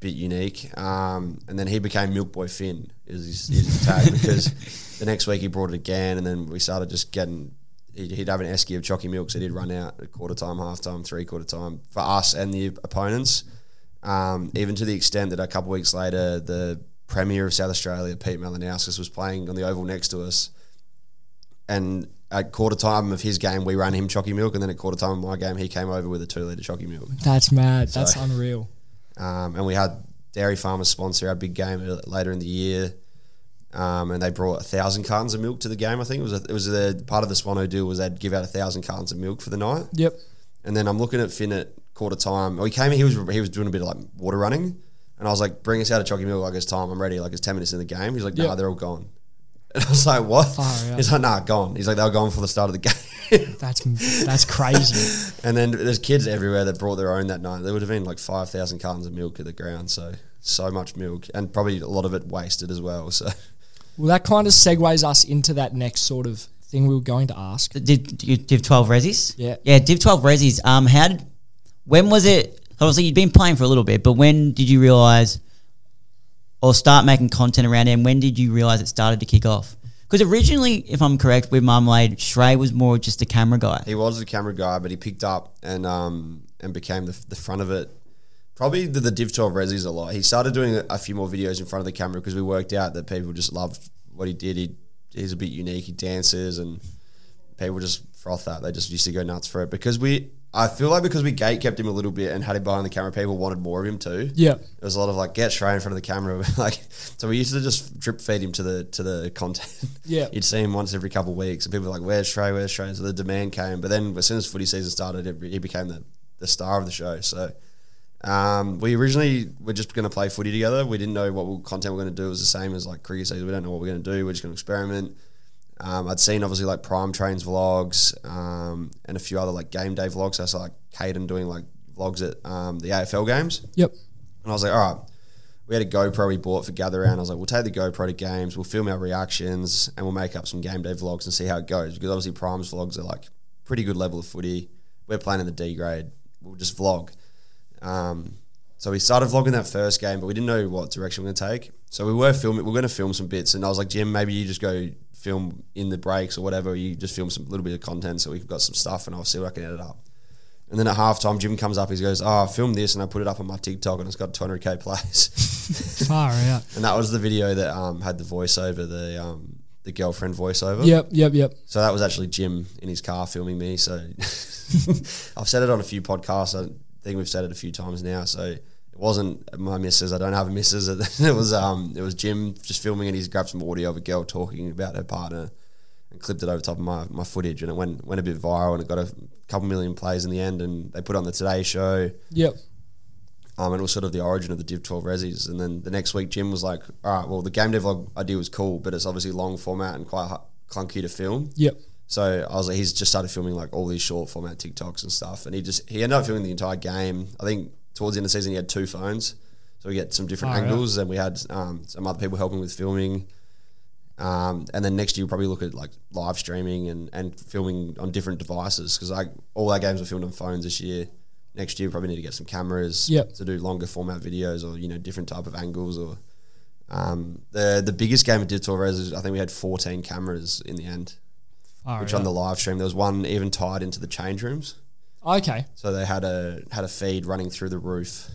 bit unique. Um, and then he became Milk Boy Finn is his, his tag because the next week he brought it again, and then we started just getting. He'd, he'd have an esky of chalky milk, so he'd run out at quarter time, half time, three quarter time for us and the opponents. Um, even to the extent that a couple weeks later, the Premier of South Australia, Pete Malinauskas, was playing on the oval next to us. And at quarter time of his game, we ran him chalky milk, and then at quarter time of my game, he came over with a two litre chalky milk. That's mad. That's unreal. Um, and we had Dairy Farmers sponsor our big game later in the year. Um, and they brought a thousand cartons of milk to the game. I think it was a, it was the part of the Swano deal was they'd give out a thousand cartons of milk for the night. Yep. And then I'm looking at Finn at quarter time. Well, he came in, he was he was doing a bit of like water running, and I was like, "Bring us out a chalky milk like it's time. I'm ready. Like it's ten minutes in the game." He's like, "Nah, Yeah. they're all gone." And I was like, "What?" Far out. He's like, "Nah, gone." He's like, "They were gone for the start of the game." That's that's crazy. And then there's kids everywhere that brought their own that night. There would have been like 5,000 cartons of milk at the ground. So, so much milk. And probably a lot of it wasted as well. So, Well, that kind of segues us into that next sort of thing we were going to ask. Did you Div twelve resis? Yeah. yeah. Div twelve resis. Um, how did? When was it? Obviously, you'd been playing for a little bit, but when did you realize, or start making content around it? And when did you realize it started to kick off? Because originally, if I'm correct, with Marmalade, Trey was more just a camera guy. he was a camera guy, but he picked up and um, and became the, the front of it. Probably the, the Div 12 Resis a lot. He started doing a, few more videos in front of the camera because we worked out that people just loved what he did. He, he's a bit unique. He dances and people just froth that. They just used to go nuts for it because we. I feel like because we gate kept him a little bit and had him behind the camera, people wanted more of him too. Yeah. There was a lot of like get Trey in front of the camera, like so we used to just drip feed him to the to the content. Yeah. you'd see him once every couple of weeks, and people were like, "Where's Trey? Where's Trey?" So the demand came, but then as soon as footy season started, it, he became the the star of the show. So um, we originally were just going to play footy together. We didn't know what content we are going to do. It was the same as like cricket season. We don't know what we're going to do. We're just going to experiment. Um, I'd seen obviously like Prime Trains vlogs um, and a few other like game day vlogs. I saw like Caden doing like vlogs at um, the AFL games. Yep. And I was like, all right, we had a GoPro we bought for gather round. I was like, we'll take the GoPro to games, we'll film our reactions, and we'll make up some game day vlogs and see how it goes. Because obviously, Prime's vlogs are like pretty good level of footy. We're playing in the D grade. We'll just vlog. Um, so we started vlogging that first game, but we didn't know what direction we are going to take. So we were filming. We are going to film some bits, and I was like, Jim, maybe you just go film in the breaks or whatever. You just film some little bit of content, so we've got some stuff, and I'll see what I can edit up. And then at halftime, Jim comes up. He goes, "Oh, I filmed this, and I put it up on my TikTok, and it's got 200k plays." Far out. And that was the video that um, had the voiceover, the um, the girlfriend voiceover. Yep, yep, yep. So that was actually Jim in his car filming me. So I've said it on a few podcasts. I think we've said it a few times now. So it wasn't my missus. I don't have a missus. It was um it was Jim just filming and he's grabbed some audio of a girl talking about her partner and clipped it over top of my, my footage and it went went a bit viral and it got a couple million plays in the end and they put on the Today Show. Yep. Um, and it was sort of the origin of the Div 12 Resis. And then the next week, Jim was like, all right, well, the game dev vlog idea was cool, but it's obviously long format and quite clunky to film. Yep. So I was like, he's just started filming like all these short format TikToks and stuff. And he just, he ended up filming the entire game. I think towards the end of the season, he had two phones. So we get some different oh, angles yeah. and we had um, some other people helping with filming. Um, and then next year we'll probably look at like live streaming and, and filming on different devices because like all our games were filmed on phones this year next year we probably need to get some cameras yep. to do longer format videos or you know different type of angles or um, the the biggest game of Digital Res I think we had 14 cameras in the end which on the live stream there was one even tied into the change rooms okay so they had a had a feed running through the roof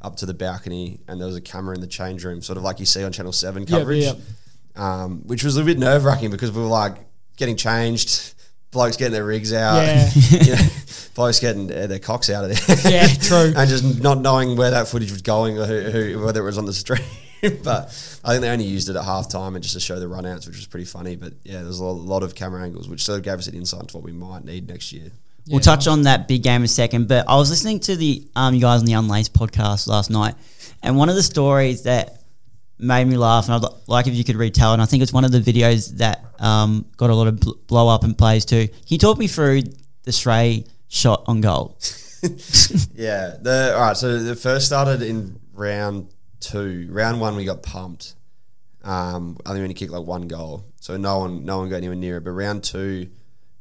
up to the balcony and there was a camera in the change room sort of like you see on channel 7 coverage yep, yep. Um, which was a bit nerve wracking because we were like getting changed blokes getting their rigs out yeah. you know, blokes getting uh, their cocks out of there. Yeah, true. and just not knowing where that footage was going or who, who, whether it was on the stream. but I think they only used it at half time and just to show the runouts, which was pretty funny. But yeah, there's a lot of camera angles, which sort of gave us an insight to what we might need next year. We'll touch on that big game in a second, but I was listening to the um, you guys on the Unlaced podcast last night, and one of the stories that made me laugh, and I'd like if you could retell. And I think it's one of the videos that um, got a lot of blow up and plays too. Can you talk me through the Trey shot on goal? yeah. The all right. So the first started in round two. Round one, we got pumped. Um, I think we only kicked like one goal, so no one no one got anywhere near it. But round two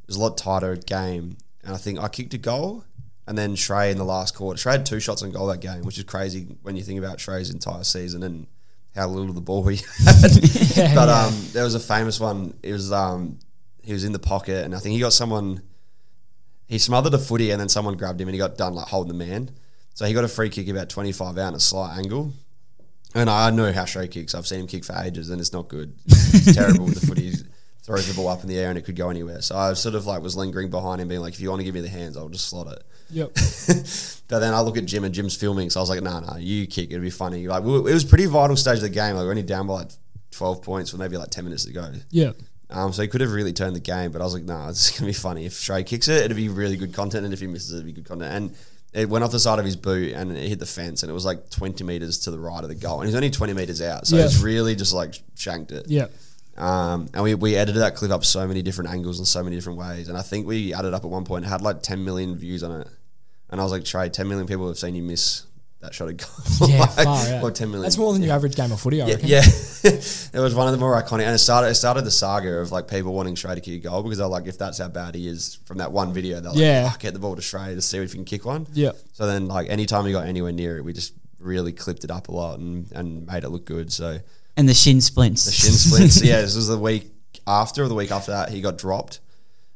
it was a lot tighter game, and I think I kicked a goal. And then Trey in the last quarter. Trey had two shots on goal that game, which is crazy when you think about Trey's entire season and how little of the ball he had. yeah, but um, there was a famous one. It was um, he was in the pocket, and I think he got someone. He smothered a footy, and then someone grabbed him, and he got done like holding the man. So he got a free kick about twenty five out in a slight angle. And I know how Trey kicks. I've seen him kick for ages, and it's not good. It's terrible with the footy. Throws the ball up in the air, and it could go anywhere. So I sort of like was lingering behind him, being like, "If you want to give me the hands, I'll just slot it." Yep. but then I look at Jim and Jim's filming, so I was like, "No, nah, no, nah, you kick. It'd be funny." Like it was pretty vital stage of the game. Like we're only down by like twelve points, with maybe like ten minutes to go. Yeah. Um, so he could have really turned the game, but I was like, "No, nah, it's gonna be funny. If Trey kicks it, it'd be really good content, and if he misses it, it'd be good content." And it went off the side of his boot and it hit the fence, and it was like twenty meters to the right of the goal, and he's only twenty meters out, so yeah. it's really just like shanked it. Yeah. Um, and we, we edited that clip up so many different angles and so many different ways. And I think we added up at one point, had like 10 million views on it. And I was like, Trey, 10 million people have seen you miss that shot of goal. Yeah, like, far out. Or 10 million. That's more than your average game of footy, I yeah, reckon. Yeah. it was one of the more iconic. And it started, it started the saga of like people wanting Trey to kick a goal because they're like, if that's how bad he is from that one video, they're like, yeah. Oh, get the ball to Trey to see if he can kick one. Yeah. So then, like, anytime he got anywhere near it, we just really clipped it up a lot and, and made it look good. So. And the shin splints. The shin splints. yeah, this was the week after or the week after that, he got dropped.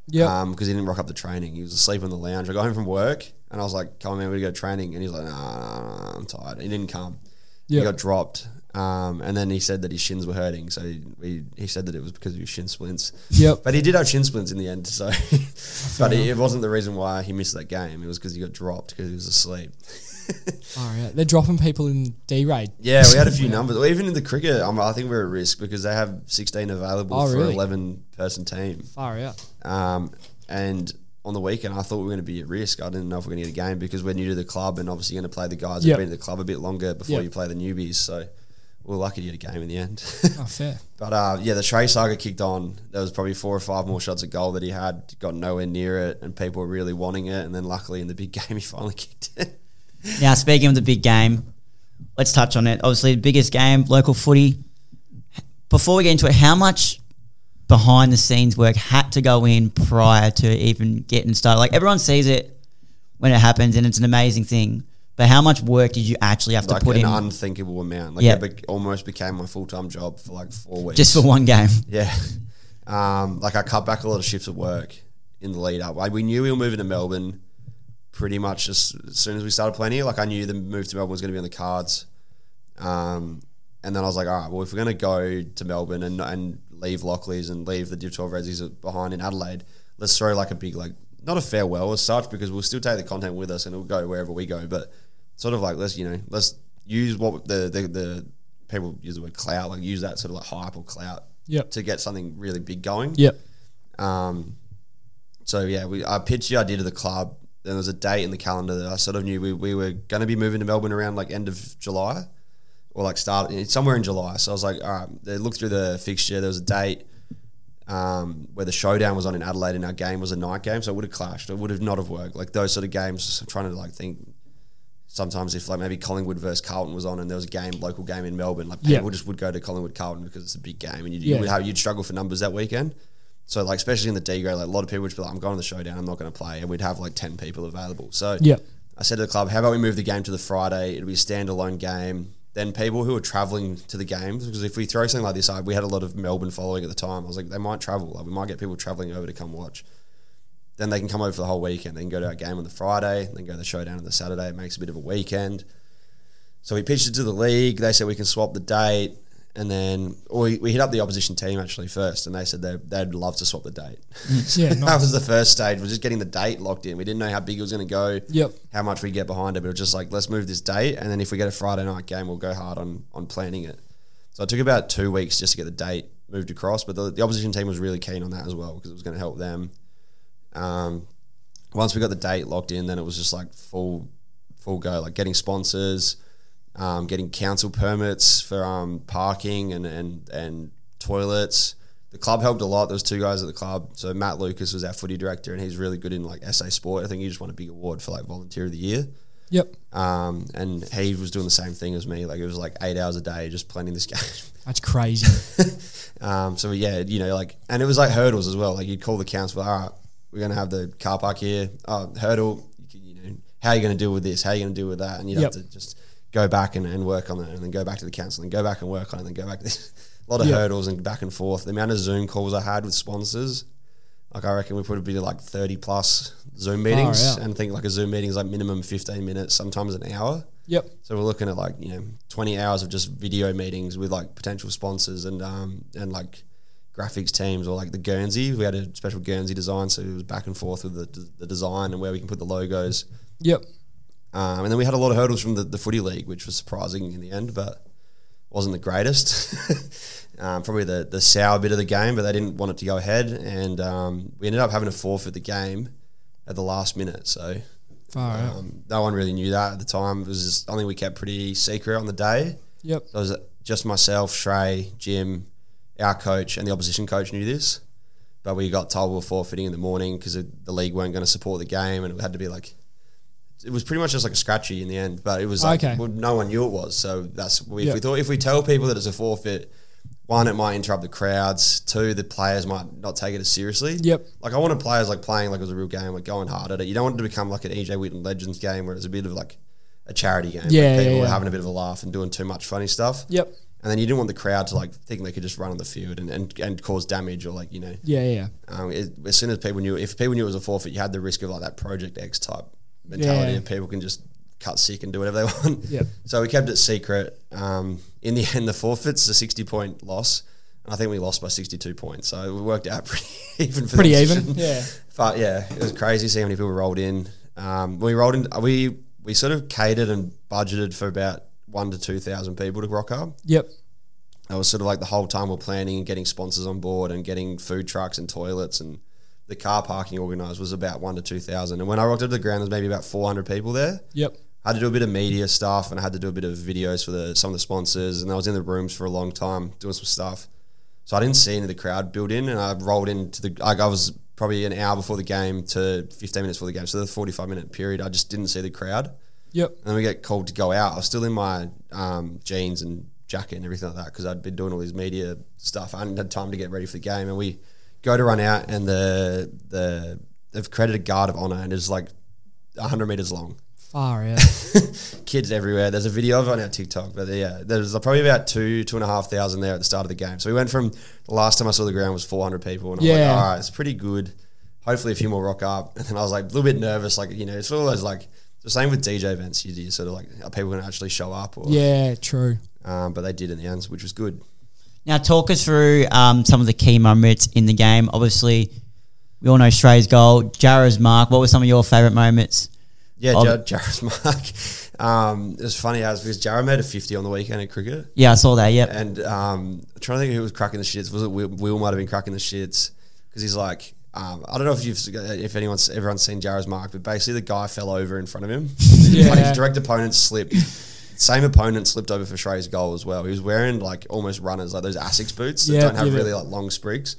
Yeah. Um, because he didn't rock up the training. He was asleep in the lounge. I got home from work and I was like, "Come on, man, we go training." And he's like, "Nah, nah, nah I'm tired." He didn't come. Yep. He got dropped. Um, and then he said that his shins were hurting, so he, he, he said that it was because of his shin splints. Yep. But he did have shin splints in the end, so. but it, it wasn't the reason why he missed that game. It was because he got dropped because he was asleep. All right, they're dropping people in D raid. Yeah, we had a few numbers. Even in the cricket, I'm, i think we're at risk because they have 16 available oh, for really? an 11 person team. Far out. Um, and on the weekend, I thought we were going to be at risk. I didn't know if we are going to get a game because we're new to the club and obviously going to play the guys yep. who've been in the club a bit longer before yep. you play the newbies. So we are lucky to get a game in the end. oh, fair. But uh, yeah, the Trey saga kicked on. There was probably four or five more shots at goal that he had, got nowhere near it, and people were really wanting it. And then luckily in the big game, he finally kicked it. Now, speaking of the big game, let's touch on it. Obviously, the biggest game, local footy. Before we get into it, how much behind the scenes work had to go in prior to even getting started? Like everyone sees it when it happens, and it's an amazing thing. But how much work did you actually have like to put an in unthinkable amount. Like Yeah. it bec almost became my full time job for like four weeks. just for one game? Yeah. Um, like I cut back a lot of shifts at work in the lead up. Like we knew we were moving to Melbourne pretty much as, as soon as we started playing here. Like I knew the move to Melbourne was going to be on the cards. Um, and then I was like, all right, well, if we're going to go to Melbourne and, and leave Lockleys and leave the Div 12 Redsies behind in Adelaide, let's throw like a big, like, not a farewell as such because we'll still take the content with us and it'll go wherever we go. But sort of like, let's, you know, let's use what the, the, the people use the word clout, like use that sort of like hype or clout Yep. to get something really big going. Yep. Um, so yeah, we I pitched the idea to the club. There was a date in the calendar that I sort of knew we, we were going to be moving to Melbourne around like end of July, or like start somewhere in July. So I was like, all right. They looked through the fixture. There was a date um, where the showdown was on in Adelaide, and our game was a night game, so it would have clashed. It would have not have worked. Like those sort of games. I'm trying to like think. Sometimes if like maybe Collingwood versus Carlton was on and there was a game, local game in Melbourne, like Yeah. people just would go to Collingwood Carlton because it's a big game, and you'd, Yeah. you would have you'd struggle for numbers that weekend. So like especially in the D grade, like a lot of people would be like, I'm going to the showdown, I'm not going to play, and we'd have like ten people available. So Yep. I said to the club, how about we move the game to the Friday? It'll be a standalone game. Then people who are traveling to the games, because if we throw something like this, I, we had a lot of Melbourne following at the time. I was like, they might travel. Like we might get people traveling over to come watch. Then they can come over for the whole weekend. They can go to our game on the Friday, then go to the showdown on the Saturday. It makes a bit of a weekend. So we pitched it to the league. They said we can swap the date. And then we, we hit up the opposition team actually first, and they said they, they'd love to swap the date. Yeah, that was the first stage. We're just getting the date locked in. We didn't know how big it was going to go Yep. how much we get behind it, but it was just like let's move this date, and then if we get a Friday night game, we'll go hard on on planning it. So it took about two weeks just to get the date moved across, but the, the opposition team was really keen on that as well because it was going to help them. Um, once we got the date locked in, then it was just like full full go, like getting sponsors, um, getting council permits for um, parking and and and toilets. The club helped a lot. There was two guys at the club. So Matt Lucas was our footy director, and he's really good in like SA sport. I think he just won a big award for like volunteer of the year. Yep. Um, and he was doing the same thing as me. Like it was like eight hours a day just planning this game. That's crazy. Um, so yeah, you know, like, and it was like hurdles as well. Like you'd call the council, all right, we're gonna have the car park here. Oh, hurdle, you, can, you know, how are you gonna deal with this? How are you gonna deal with that? And you'd Yep. have to just go back and, and work on it, and then go back to the council, and go back and work on it, and then go back. To this. A lot of Yep. hurdles and back and forth. The amount of Zoom calls I had with sponsors, like I reckon we probably did like thirty plus Zoom meetings, and think like a Zoom meeting is like minimum fifteen minutes, sometimes an hour. yep. So we're looking at like you know twenty hours of just video meetings with like potential sponsors and um and like graphics teams or like the Guernsey. We had a special Guernsey design, so it was back and forth with the, the design and where we can put the logos. Yep. Um, and then we had a lot of hurdles from the, the footy league, which was surprising in the end, but wasn't the greatest. um, probably the the sour bit of the game, but they didn't want it to go ahead, and um, we ended up having to forfeit the game at the last minute. So Far um, no one really knew that at the time. It was just something we kept pretty secret on the day. Yep. So it was just myself, Trey, Jim, our coach, and the opposition coach knew this. But we got told we were forfeiting in the morning because the league weren't going to support the game, and it had to be like. It was pretty much just like a scratchy in the end, but it was like Okay. well, no one knew it was. So that's we, if Yeah. we thought if we tell people that it's a forfeit, one it might interrupt the crowds. Two, the players might not take it as seriously. Yep. Like I wanted players like playing like it was a real game, like going hard at it. You don't want it to become like an EJ Whitten Legends game where it's a bit of like a charity game. Yeah, like people yeah, were yeah. having a bit of a laugh and doing too much funny stuff. Yep. And then you didn't want the crowd to like think they could just run on the field and, and, and cause damage or like you know. Yeah. Yeah. Um, it, as soon as people knew, if people knew it was a forfeit, you had the risk of like that Project X type mentality, Yeah. and people can just cut sick and do whatever they want. Yep. So we kept it secret. Um, in the end, the forfeit's a sixty point loss, and I think we lost by sixty two points. So we worked out pretty even. For Pretty even. Yeah. But yeah, it was crazy seeing how many people rolled in. Um, we rolled in. We we sort of catered and budgeted for about one to two thousand people to rock up. Yep. It was sort of like the whole time we're planning and getting sponsors on board and getting food trucks and toilets and the car parking organised was about one to two thousand. And when I rocked up to the ground, there's maybe about four hundred people there. Yep. I had to do a bit of media stuff and I had to do a bit of videos for the some of the sponsors and I was in the rooms for a long time doing some stuff. So I didn't see any of the crowd build in and I rolled into the like I was probably an hour before the game to 15 minutes before the game. So the 45 minute period I just didn't see the crowd. Yep. And then we get called to go out. I was still in my um, jeans and jacket and everything like that because I'd been doing all this media stuff. I hadn't had time to get ready for the game, and we go to run out, and the the they've created a guard of honor, and it's like hundred meters long. Far out. Kids everywhere. There's a video of it on our TikTok, but yeah, there's probably about two two and a half thousand there at the start of the game. So we went from the last time I saw the ground was 400 people, and I was Yeah. like, all right, it's pretty good. Hopefully, a few more rock up. And then I was like a little bit nervous, like you know, it's always like the same with DJ events. You, you sort of like, are people going to actually show up? Or, yeah, true. Um, but they did in the end, which was good. Now, talk us through um, some of the key moments in the game. Obviously, we all know Trey's goal, Jarrah's mark. What were some of your favourite moments? Yeah, Of- Jar- Jarrah's mark. Um, it was funny as because Jarrah made a 50 on the weekend in cricket. Yeah, I saw that. yeah. And um, I'm trying to think who was cracking the shits. Was it Will? Will might have been cracking the shits because he's like, um, I don't know if you've if anyone's everyone's seen Jarrah's mark, but basically the guy fell over in front of him. Yeah. like his direct opponent slipped. Same opponent slipped over for Trey's goal as well. He was wearing like almost runners, like those Asics boots that Yeah, don't have yeah. really like long sprigs,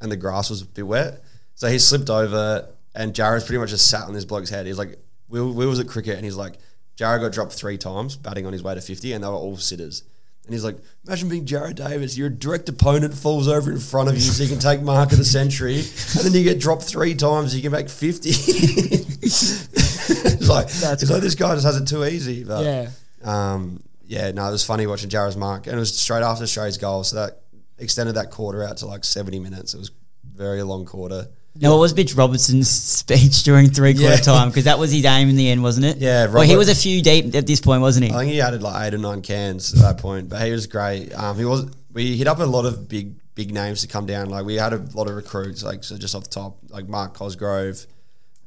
and the grass was a bit wet. So he slipped over, and Jarrah's pretty much just sat on this bloke's head. He's like, we, Will was at cricket, and he's like, Jarrah got dropped three times, batting on his way to 50, and they were all sitters. And he's like, imagine being Jarrah Davis. Your direct opponent falls over in front of you so you can take mark of the century, and then you get dropped three times, you can make 50. it's like, it's like this guy just has it too easy. But Yeah. Um, yeah, no, it was funny watching Jarrah's mark, and it was straight after Trey's goal, so that extended that quarter out to like seventy minutes. It was very long quarter. Now, what was Mitch Robinson's speech during three quarter Yeah. time? Because that was his aim in the end, wasn't it? Yeah, well, he was a few deep at this point, wasn't he? I think he added like eight or nine cans at that point, but he was great. Um, he was. We hit up a lot of big big names to come down. Like we had a lot of recruits, like so just off the top, like Mark Cosgrove,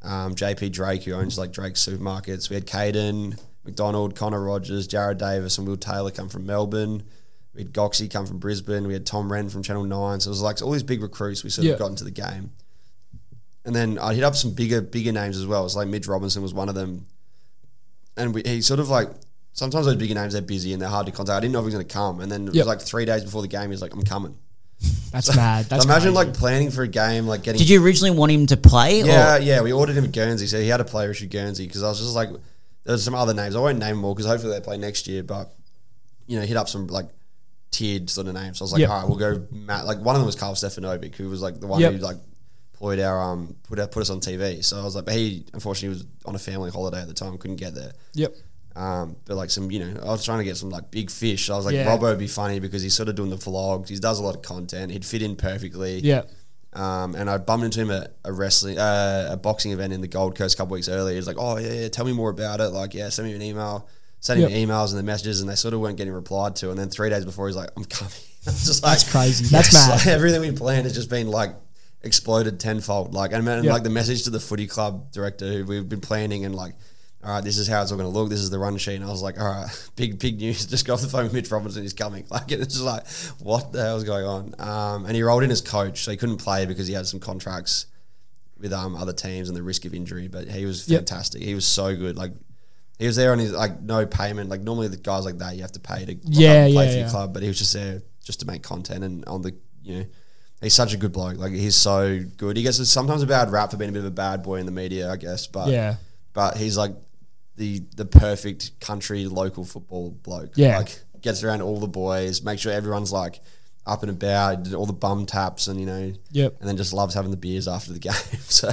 um, JP Drake, who owns like Drake's supermarkets. We had Caden McDonald, Connor Rogers, Jarrah Davis, and Will Taylor come from Melbourne. We had Goxie come from Brisbane. We had Tom Rehn from Channel Nine. So it was like all these big recruits. We sort Yeah. of got into the game. And then I hit up some bigger, bigger names as well. It's like Mitch Robinson was one of them, and we, he sort of like sometimes those bigger names they're busy and they're hard to contact. I didn't know if he was going to come, and then it Yep. was like three days before the game. He's like, "I'm coming." That's mad. That's so imagine crazy. like planning for a game, like getting Did you originally want him to play? yeah, Or? yeah. We ordered him at Guernsey, so he had a player issue Guernsey because I was just like, there's some other names. I won't name them all because hopefully they play next year. But you know, hit up some like tiered sort of names. So I was like, Yep. all right, we'll go. Matt. Like one of them was Karl Stefanovic, who was like the one Yep. who like put our um put our, put us on TV. So I was like, but he unfortunately was on a family holiday at the time, couldn't get there. Yep. Um, but like some, you know, I was trying to get some like big fish. I was like, Yeah. Robbo would be funny because he's sort of doing the vlogs. He does a lot of content. He'd fit in perfectly. Yeah. Um, and I bumped into him at a wrestling, uh, a boxing event in the Gold Coast a couple weeks earlier. He's like, "Oh yeah, yeah, tell me more about it." Like, yeah, send me an email. Send him Yep. emails and the messages, and they sort of weren't getting replied to. And then three days before, he's like, "I'm coming." I was just like, That's crazy. That's mad. like, everything we planned has just been like exploded tenfold. Like, and, and Yep. like the message to the footy club director who we've been planning and like. All right, this is how it's all going to look. This is the run sheet. And I was like, all right, big, big news. Just got off the phone with Mitch Robinson. He's coming. Like, it's just like, what the hell's going on? Um, and he rolled in as coach, so he couldn't play because he had some contracts with um, other teams and the risk of injury. But he was Yep. fantastic. He was so good. Like, he was there on his like no payment. Like normally the guys like that you have to pay to Yeah, play yeah, for your club, but he was just there just to make content and on the you know. He's such a good bloke. Like he's so good. He gets sometimes a bad rap for being a bit of a bad boy in the media, I guess. But Yeah. but he's like the the perfect country local football bloke. Yeah. like gets around all the boys, makes sure everyone's like up and about, did all the bum taps, and you know, Yep. and then just loves having the beers after the game. so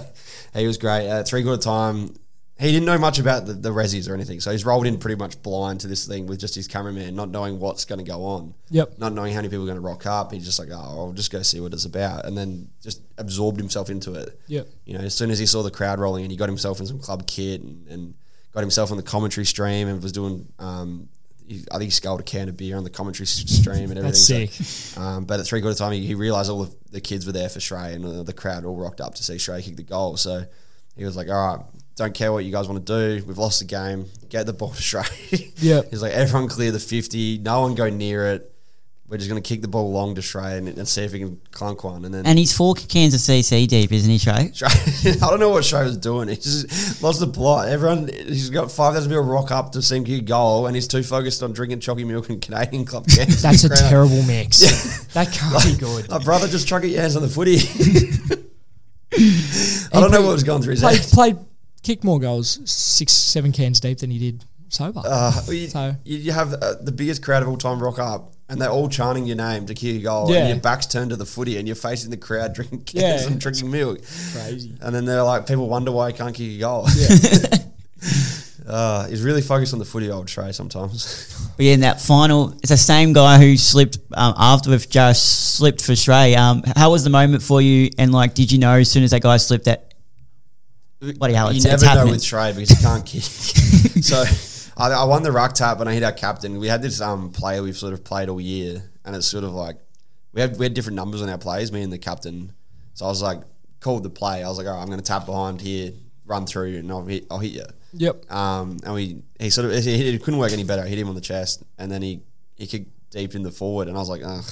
he was great. Uh, three quarter time, he didn't know much about the, the resis or anything, so he's rolled in pretty much blind to this thing with just his cameraman, not knowing what's going to go on Yep. not knowing how many people are going to rock up. He's just like, oh, I'll just go see what it's about, and then just absorbed himself into it. Yep. You know, as soon as he saw the crowd rolling and he got himself in some club kit and, and got himself on the commentary stream and was doing. Um, he, I think he sculled a can of beer on the commentary stream and everything. That's So, sick. um, but at three quarter time, he, he realized all of the kids were there for Trey, and uh, the crowd all rocked up to see Trey kick the goal. So he was like, "All right, don't care what you guys want to do. We've lost the game. Get the ball to Trey." Yep. He's like, "Everyone clear the fifty. No one go near it. We're just going to kick the ball long to Trey and, and see if he can clunk one." And then And he's four cans of CC deep, isn't he, Shay? Trey, I don't know what Trey was doing. He just lost the plot. Everyone, he's got five thousand people rock up to see him kick goal, and he's too focused on drinking chalky milk and Canadian club cans. That's a crowd. terrible mix. That can't be good. My brother just chuck your hands on the footy. I don't know what was going through his Played, head. played kicked more goals, six, seven cans deep than he did sober. Uh, you, So- you you have uh, the biggest crowd of all time rock up, and they're all chanting your name to kick a goal, Yeah. and your back's turned to the footy, and you're facing the crowd drinking cans Yeah. and drinking milk. Crazy. And then they're like, people wonder why he can't kick a goal. uh, he's really focused on the footy, old Trey, sometimes. But yeah, in that final, it's the same guy who slipped um, after with just slipped for Trey. Um, how was the moment for you? And like, did you know as soon as that guy slipped that? Bloody hell! you It's, never it's know happening. with Trey because he can't kick. so I, I won the ruck tap and I hit our captain. We had this um, player we've sort of played all year, and it's sort of like we had we had different numbers on our plays, me and the captain. So I was like, called the play. I was like, all right, I'm going to tap behind here, run through, and I'll hit, I'll hit you. Yep. Um, and we he sort of he, couldn't work any better. I hit him on the chest, and then he he kicked deep in the forward, and I was like, Ugh.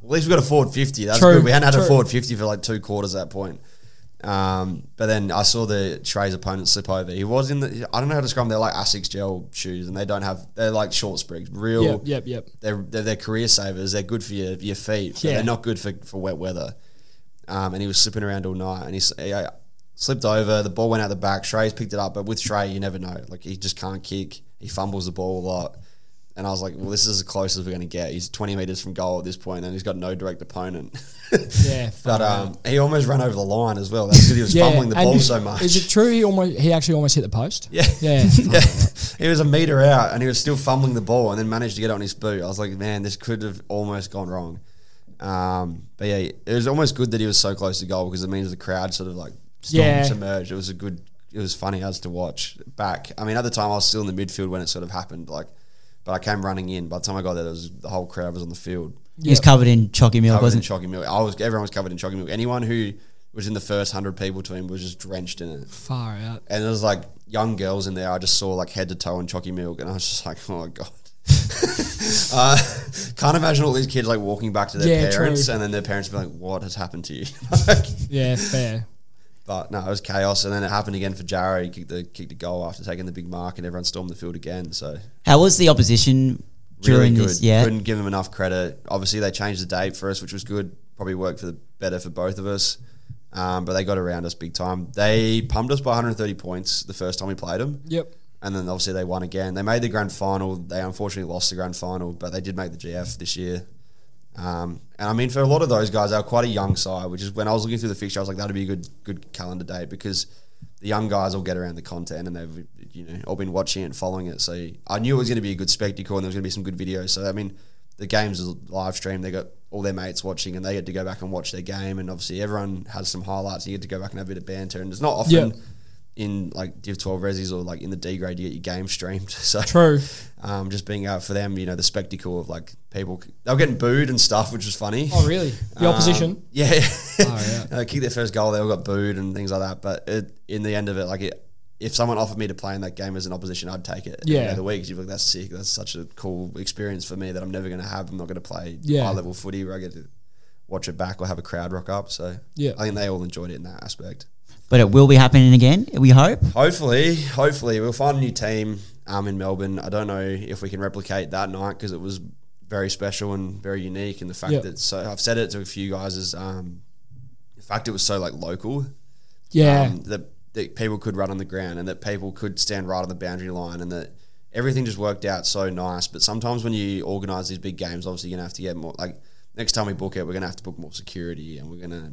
Well, at least we got a forward fifty. That's True, good. We hadn't had true. a forward fifty for like two quarters at that point. Um, but then I saw the Trey's opponent slip over. He was in the I don't know how to describe them. They're like Asics gel shoes, and they don't have they're like short sprigs, real. Yep. Yep. Yep. They're, they're they're career savers. They're good for your your feet. Yeah. They're not good for, for wet weather. Um, and he was slipping around all night, and he, he uh, slipped over. The ball went out the back. Trey's picked it up, but with Trey, you never know. Like he just can't kick. He fumbles the ball a lot. And I was like, well, this is as close as we're going to get. He's 20 metres from goal at this point, and he's got no direct opponent. Yeah. but um, he almost ran over the line as well. That's because he was fumbling the ball so much. Is it true he almost he actually almost hit the post? Yeah. Yeah. yeah. He was a meter out and he was still fumbling the ball and then managed to get it on his boot. I was like, man, this could have almost gone wrong. Um, but yeah, it was almost good that he was so close to goal because it means the crowd sort of like Yeah. submerged. It was a good, it was funny as to watch back. I mean, at the time I was still in the midfield when it sort of happened. Like, but I came running in. By the time I got there, there was the whole crowd was on the field. He was covered in chalky milk, Covered wasn't? chalky milk. I was everyone was covered in chalky milk. Anyone who was in the first hundred people to him was just drenched in it. Far out. And there was like young girls in there. I just saw like head to toe in chalky milk, and I was just like, oh my god. uh, can't imagine all these kids like walking back to their Yeah, parents, true. and then their parents be like, "What has happened to you?" Like, Yeah. Fair. But no, it was chaos, and then it happened again for Jarrah. He kicked the kicked a goal after taking the big mark, and everyone stormed the field again. So How was the opposition really during good. this? Yeah, couldn't give them enough credit. Obviously, they changed the date for us, which was good. Probably worked for the better for both of us. Um, but they got around us big time. They pumped us by 130 points the first time we played them. Yep. and then obviously they won again. They made the grand final. They unfortunately lost the grand final, but they did make the GF this year. Um, and I mean, for a lot of those guys, they were quite a young side. Which is when I was looking through the fixture, I was like, that'd be a good good calendar date because the young guys will get around the content and they've you know all been watching it and following it. So I knew it was going to be a good spectacle and there was going to be some good videos. So I mean, the games was live stream. They got all their mates watching and they get to go back and watch their game. And obviously, everyone has some highlights. And you get to go back and have a bit of banter. And it's not often. Yeah. In like Div 12 resis or like in the D grade, you get your game streamed. So True. um, just being out for them, you know, the spectacle of like people, they were getting booed and stuff, which was funny. Oh really? The Um, opposition. yeah. Oh, uh, kicked their first goal, they all got booed and things like that. But it, in the end of it, like it, if someone offered me to play in that game as an opposition, I'd take it. Yeah. Every day of the week, you're like, that's sick. That's such a cool experience for me that I'm never going to have. I'm not going to play Yeah. high level footy where I get to watch it back or have a crowd rock up. So Yeah. I think they all enjoyed it in that aspect. But it will be happening again. We hope. Hopefully, hopefully we'll find a new team um, in Melbourne. I don't know if we can replicate that night because it was very special and very unique. And the fact Yeah. that so I've said it to a few guys is um, the fact it was so like local. Yeah. um, that that people could run on the ground and that people could stand right on the boundary line and that everything just worked out so nice. But sometimes when you organise these big games, obviously you're gonna have to get more. Like next time we book it, we're gonna have to book more security and we're gonna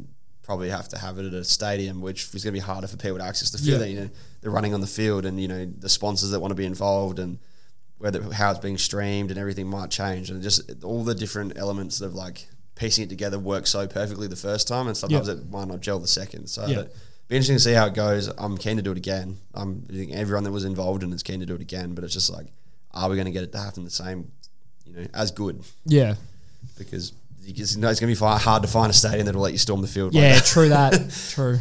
probably have to have it at a stadium, which is gonna be harder for people to access the field. Yeah. You know, they're running on the field and you know the sponsors that want to be involved and whether how it's being streamed and everything might change and just all the different elements of like piecing it together work so perfectly the first time and sometimes Yeah. it might not gel the second. So Yeah. it'd be interesting to see how it goes. I'm keen to do it again. I'm I think everyone that was involved in it's keen to do it again, but it's just like, are we going to get it to happen the same, you know, as good? yeah. Because you just know it's going to be hard to find a stadium that'll let you storm the field. like Yeah, that. true that. true.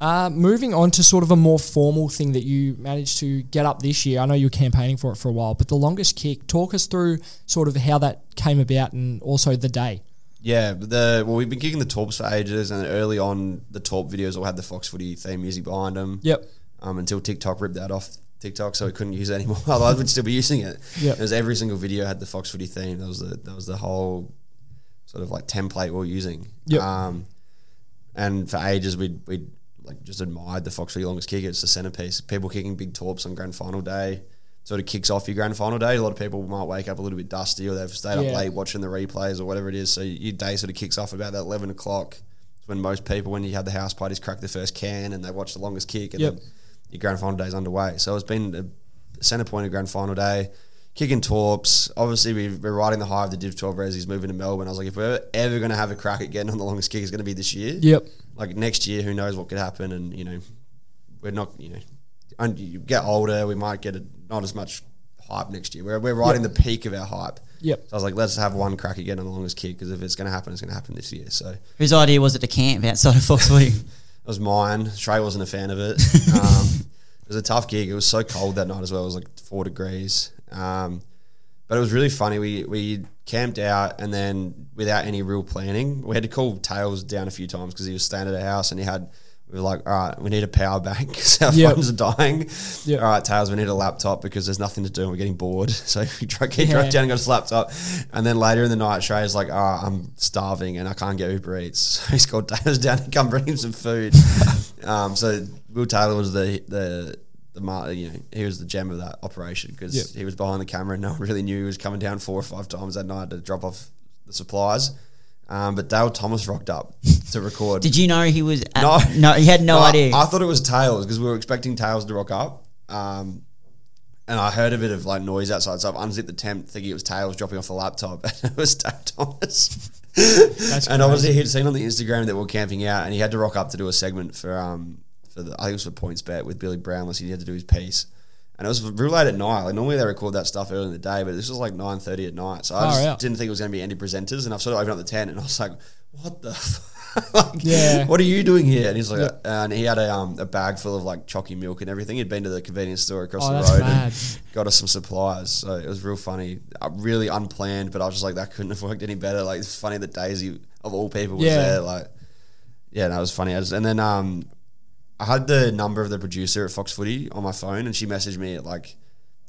Uh, moving on to sort of a more formal thing that you managed to get up this year. I know you were campaigning for it for a while, but the longest kick. Talk us through sort of how that came about and also the day. Yeah, the well, we've been kicking the Torps for ages, and early on, the Torp videos all had the Fox Footy theme music behind them. Yep. um, until TikTok ripped that off TikTok, so we couldn't use it anymore. Otherwise, we'd still be using it. Yep. Because every single video had the Fox Footy theme. That was the that was the whole sort of like template we were using. Yep. Um, and for ages, we'd we'd like just admired the Fox Footy longest kick. It's the centerpiece. People kicking big torps on grand final day sort of kicks off your grand final day. A lot of people might wake up a little bit dusty or they've stayed Yeah. up late watching the replays or whatever it is. So your day sort of kicks off about that eleven o'clock. It's when most people, when you have the house parties, crack the first can and they watch the longest kick, and Yep. then your grand final day is underway. So it's been a centre point of grand final day. Kicking torps. Obviously, we- we're riding the high of the Div 12 Resi's moving to Melbourne. I was like, if we're ever going to have a crack at getting on the longest kick, it's going to be this year. Yep. Like next year, who knows what could happen? And, you know, we're not, you know, and you get older, we might get a, not as much hype next year. We're, we're riding the peak of our hype. Yep. So I was like, let's have one crack again on the longest kick because if it's going to happen, it's going to happen this year. So Whose idea was it to camp outside of Fox it was mine. Trey wasn't a fan of it. Um, it was a tough gig. It was so cold that night as well. It was like four degrees. Um, but it was really funny. We we camped out and then without any real planning, we had to call Tails down a few times because he was staying at a house and he had. We were like, all right, we need a power bank because our Yep. phones are dying. Yep. All right, Tails, we need a laptop because there's nothing to do and we're getting bored. So we drove, he Yeah. drove down and got his laptop. And then later in the night, Trey's like, oh, I'm starving and I can't get Uber Eats. So he's called Tails down to come bring him some food. um, so Will Taylor was the the the mar- you know he was the gem of that operation because Yep. he was behind the camera and no one really knew he was coming down four or five times that night to drop off the supplies. Um, but Dale Thomas rocked up to record. Did you know he was? At, No. no, he had no, I- idea. I, thought it was Tails because we were expecting Tails to rock up. Um, and I heard a bit of like noise outside, so I've unzipped the tent thinking it was Tails dropping off the laptop, and it was Dale Thomas. That's and obviously he'd seen on the Instagram that we were camping out, and he had to rock up to do a segment for um for the I think it was for PointsBet with Billy Brownless. He had to do his piece. And it was real late at night. Like normally they record that stuff early in the day, but this was like nine thirty at night. So I just out. didn't think it was going to be any presenters. And I've sort of opened up the tent, and I was like, "What the? F- like, Yeah. What are you doing here?" And he's like, and he had a um, a bag full of like chalky milk and everything. He'd been to the convenience store across Oh, the road mad. and got us some supplies. So it was real funny, uh, really unplanned. But I was just like, that couldn't have worked any better. Like it's funny that Daisy of all people was Yeah. there. Like, yeah, that was funny. I just, and then um, I had the number of the producer at Fox Footy on my phone, and she messaged me at like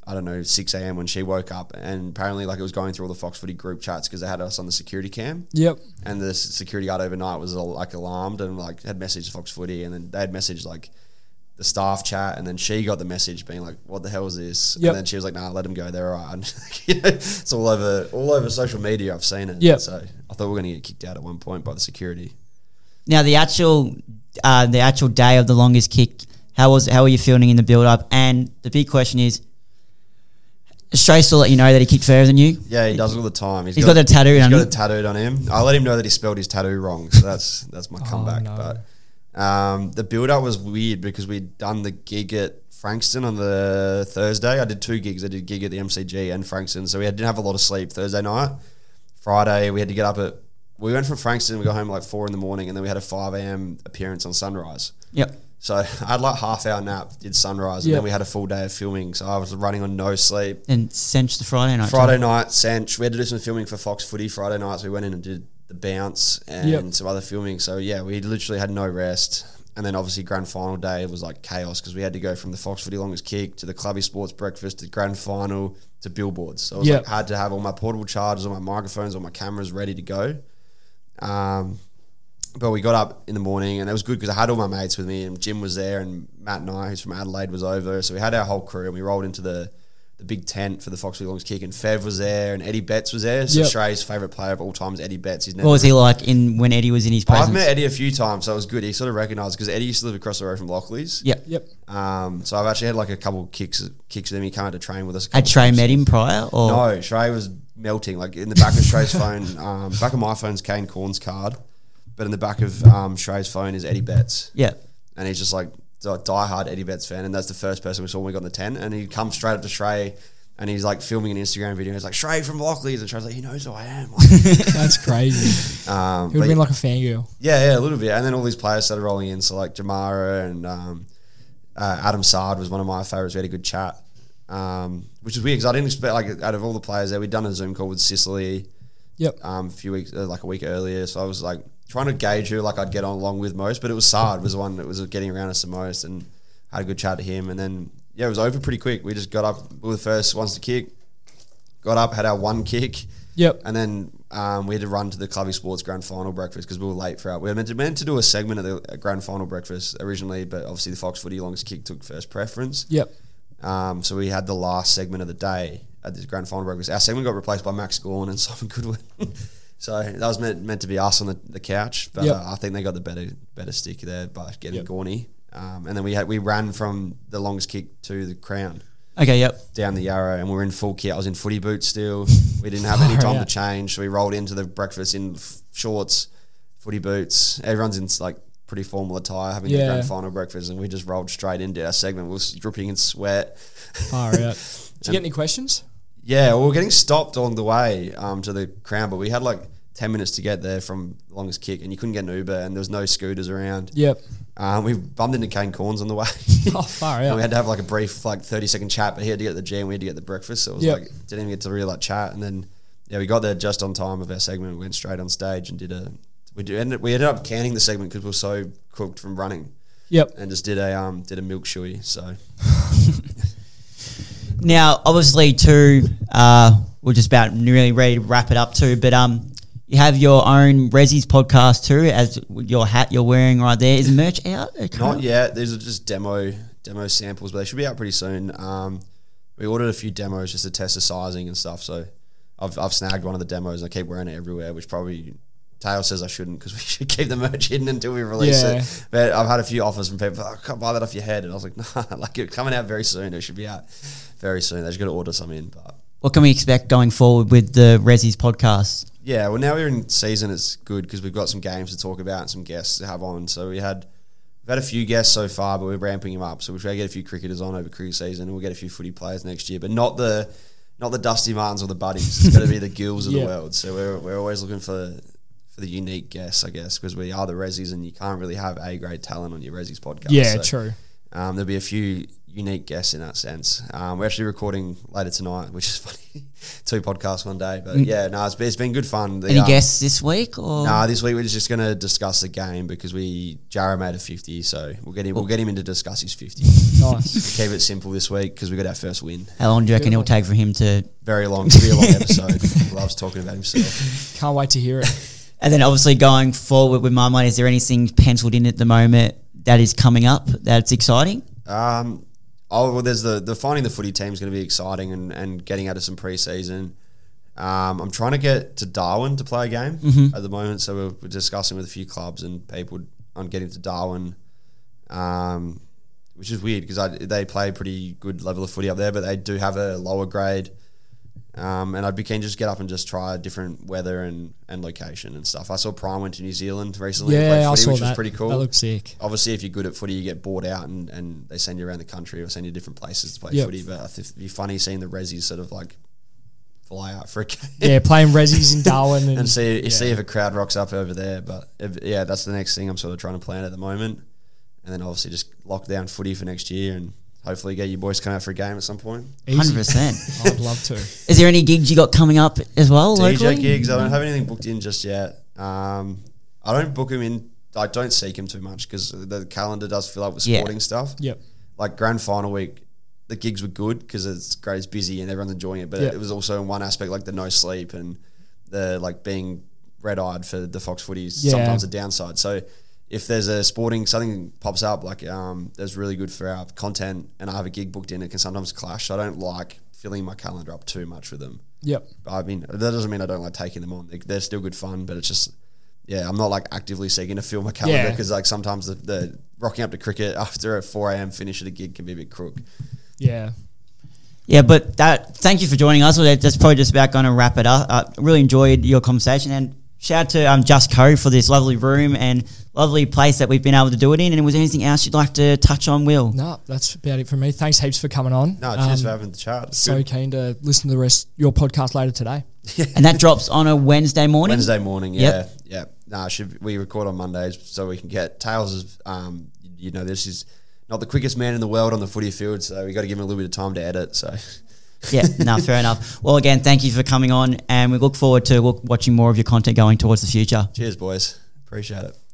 I don't know six a.m. when she woke up, and apparently like it was going through all the Fox Footy group chats because they had us on the security cam, Yep. and the security guard overnight was all, like alarmed and like had messaged Fox Footy, and then they had messaged like the staff chat, and then she got the message being like, "What the hell is this?" Yep. And then she was like, "Nah, let them go. They're all right." And, you know, it's all over all over social media. I've seen it. Yep. So I thought we were going to get kicked out at one point by the security. now the actual, uh, the actual day of the longest kick. How was how were you feeling in the build up? And the big question is, Trey still let you know that he kicked further than you. Yeah, he does it all the time. He's got the tattoo He's on got him. it tattooed on him. I let him know that he spelled his tattoo wrong, so that's that's my comeback. no. But um, the build up was weird because we'd done the gig at Frankston on the Thursday. I did two gigs. I did a gig at the MCG and Frankston, so we had, didn't have a lot of sleep Thursday night. Friday we had to get up at. We went from Frankston. We got home at like four in the morning, and then we had a five a.m. appearance on Sunrise. Yep. So I had like half hour nap, did Sunrise, and Yeah. then we had a full day of filming. So I was running on no sleep. And cinch the Friday night. Friday night, Sanch. We had to do some filming for Fox Footy Friday night, so we went in and did the bounce and Yep. some other filming. So yeah, we literally had no rest. And then obviously grand final day was like chaos because we had to go from the Fox Footy longest kick to the Clubby Sports breakfast to grand final to billboards. So I was Yep. like had to have all my portable chargers, all my microphones, all my cameras ready to go. Um, but we got up in the morning and it was good because I had all my mates with me and Jim was there and Matt and I, who's from Adelaide, was over. So we had our whole crew and we rolled into the, the big tent for the Fox Footy Longest Kick and Fev was there and Eddie Betts was there. So Yep. Trey's favourite player of all time is Eddie Betts. He's never What was he like in when Eddie was in his presence? I've met Eddie a few times, so it was good. He sort of recognised because Eddie used to live across the road from Lockley's. Yep. Yep. Um, so I've actually had like a couple kicks kicks with him. He came out to train with us. a Had couple Trey met him prior? Or No, Trey was melting. Like in the back of Trey's phone, um, back of my phone's Kane Cornes' card, but in the back of um, Trey's phone is Eddie Betts, Yeah. and he's just like a diehard Eddie Betts fan, and that's the first person we saw when we got in the tent, and he comes straight up to Trey. And he's like filming an Instagram video. He's like, Trey from Lockley's. And Trey's like, he knows who I am. That's crazy. um, He would have been like a fangirl. yeah, yeah, a little bit. And then all these players started rolling in. So like Jamarra and um, uh, Adam Saad was one of my favorites. We had a good chat, um, which is weird because I didn't expect like out of all the players there, we'd done a Zoom call with Sicily Yep. um, a few weeks, uh, like a week earlier. So I was like trying to gauge who like I'd get on along with most, but it was Saad was the one that was getting around us the most, and had a good chat to him. And then yeah, it was over pretty quick. We just got up. We were the first ones to kick. Got up, had our one kick. Yep. And then um, we had to run to the Clubby Sports Grand Final breakfast because we were late for our. We were meant to, meant to do a segment of the Grand Final breakfast originally, but obviously the Fox Footy longest kick took first preference. Yep. Um, so we had the last segment of the day at this Grand Final breakfast. Our segment got replaced by Max Gawn and Simon Goodwin. so that was meant, meant to be us on the, the couch, but Yep. uh, I think they got the better better stick there by getting Yep. Gawny. Um, and then we had we ran from the longest kick to the crown Okay, yep. down the Yarra, and we were in full kit. I was in footy boots still. We didn't have any time out. to change, so we rolled into the breakfast in f- shorts, footy boots. Everyone's in like pretty formal attire, having the grand final breakfast, and we just rolled straight into our segment. We were dripping in sweat. Far out. Did you get any questions? Yeah, well, we were getting stopped on the way um, to the crown, but we had like ten minutes to get there from the longest kick, and you couldn't get an Uber, and there was no scooters around. Yep. Um, we bumped into Kane Cornes on the way. Oh, far And we had to have like a brief, like thirty second chat, but he had to get the G and we had to get the breakfast. So it was Yep. like didn't even get to really like chat. And then yeah, we got there just on time of our segment. We went straight on stage and did a. We did, ended, we ended up canning the segment because we were so cooked from running, Yep. and just did a um did a milk shoey. So Now, obviously, too, uh, we're just about nearly ready to wrap it up too. But um, you have your own Resi's podcast too, as your hat you're wearing right there. Is merch out? not yet. These are just demo demo samples, but they should be out pretty soon. Um, we ordered a few demos just to test the sizing and stuff. So I've I've snagged one of the demos. and I keep wearing it everywhere, which probably. Taylor says I shouldn't because we should keep the merch hidden until we release Yeah. it. But I've had a few offers from people. I can't buy that off your head, and I was like, nah, like it's coming out very soon. It should be out very soon. They just got to order some in. But What can we expect going forward with the Resi's podcast? yeah, well, now we're in season. It's good because we've got some games to talk about and some guests to have on. So we had we've had a few guests so far, but we're ramping them up. So we're trying to get a few cricketers on over cricket season, and we'll get a few footy players next year, but not the not the Dusty Martins or the Buddies. It's going to be the Gils of Yeah. the world. So we're we're always looking for for the unique guests, I guess, because we are the Resis, and you can't really have a grade talent on your Resis podcast. Yeah, So, true. Um, there'll be a few unique guests in that sense. Um, we're actually recording later tonight, which is funny. Two podcasts one day, but yeah, no, it's been, it's been good fun. The, Any um, guests this week? Or Nah, this week we're just going to discuss the game because we Jarrah made a fifty, so we'll get him. We'll get him in to discuss his fifty. Nice. Keep it simple this week because we got our first win. how long do you reckon it'll take for him to? Very long, it's gonna be a long episode. He loves talking about himself. Can't wait to hear it. And then obviously going forward with my mind, is there anything penciled in at the moment that is coming up that's exciting? Um, oh well, there's the the finding the footy team is going to be exciting and, and getting out of some preseason. Um, I'm trying to get to Darwin to play a game at the moment, so we're, we're discussing with a few clubs and people on getting to Darwin, um, which is weird because they play a pretty good level of footy up there, but they do have a lower grade. Um, and I'd be keen to just get up and just try different weather and, and location and stuff. I saw Prime went to New Zealand recently. yeah, I saw which that. was pretty cool That looked sick. obviously if you're good at footy you get bought out and, and they send you around the country or send you to different places to play Yep. footy but it'd be funny seeing the resis sort of like fly out for a game Yeah, playing Resis in Darwin and, and see yeah. see if a crowd rocks up over there but if, yeah that's the next thing I'm sort of trying to plan at the moment and then obviously just lock down footy for next year and hopefully get you boys come out for a game at some point Hundred percent. I'd love to. Is there any gigs you got coming up as well? DJ locally? gigs I don't have anything booked in just yet um, I don't book them in I don't seek them too much because the calendar does fill up with Yeah. sporting stuff Yep. like grand final week, the gigs were good because it's great, it's busy and everyone's enjoying it. But Yeah. it was also in one aspect like the no sleep and the like being red eyed for the Fox footies. Yeah. Sometimes a downside. So if there's a sporting something pops up like um, that's really good for our content and I have a gig booked in, it can sometimes clash. So I don't like filling my calendar up too much with them. Yep. I mean, that doesn't mean I don't like taking them on. They- They're still good fun, but it's just, yeah, I'm not like actively seeking to fill my calendar Yeah. because like sometimes the, the rocking up to cricket after a 4 a.m. finish at a gig can be a bit crook. Yeah. Yeah, but that. Thank you for joining us. Well, That's probably just about going to wrap it up. I really enjoyed your conversation and shout out to um, JustCo for this lovely room and lovely place that we've been able to do it in. And was there anything else you'd like to touch on, Will? No, that's about it for me. Thanks heaps for coming on. No, cheers Um, for having the chat. It's So good. keen to listen to the rest your podcast later today. And that drops on a Wednesday morning. Wednesday morning, yeah, Yep. yeah. Nah, should we record on Mondays so we can get Tails? Is, um, you know, this is not the quickest man in the world on the footy field, so we got to give him a little bit of time to edit. So, yeah, no, fair enough. Well, again, thank you for coming on, and we look forward to watching more of your content going towards the future. cheers, boys. Appreciate it.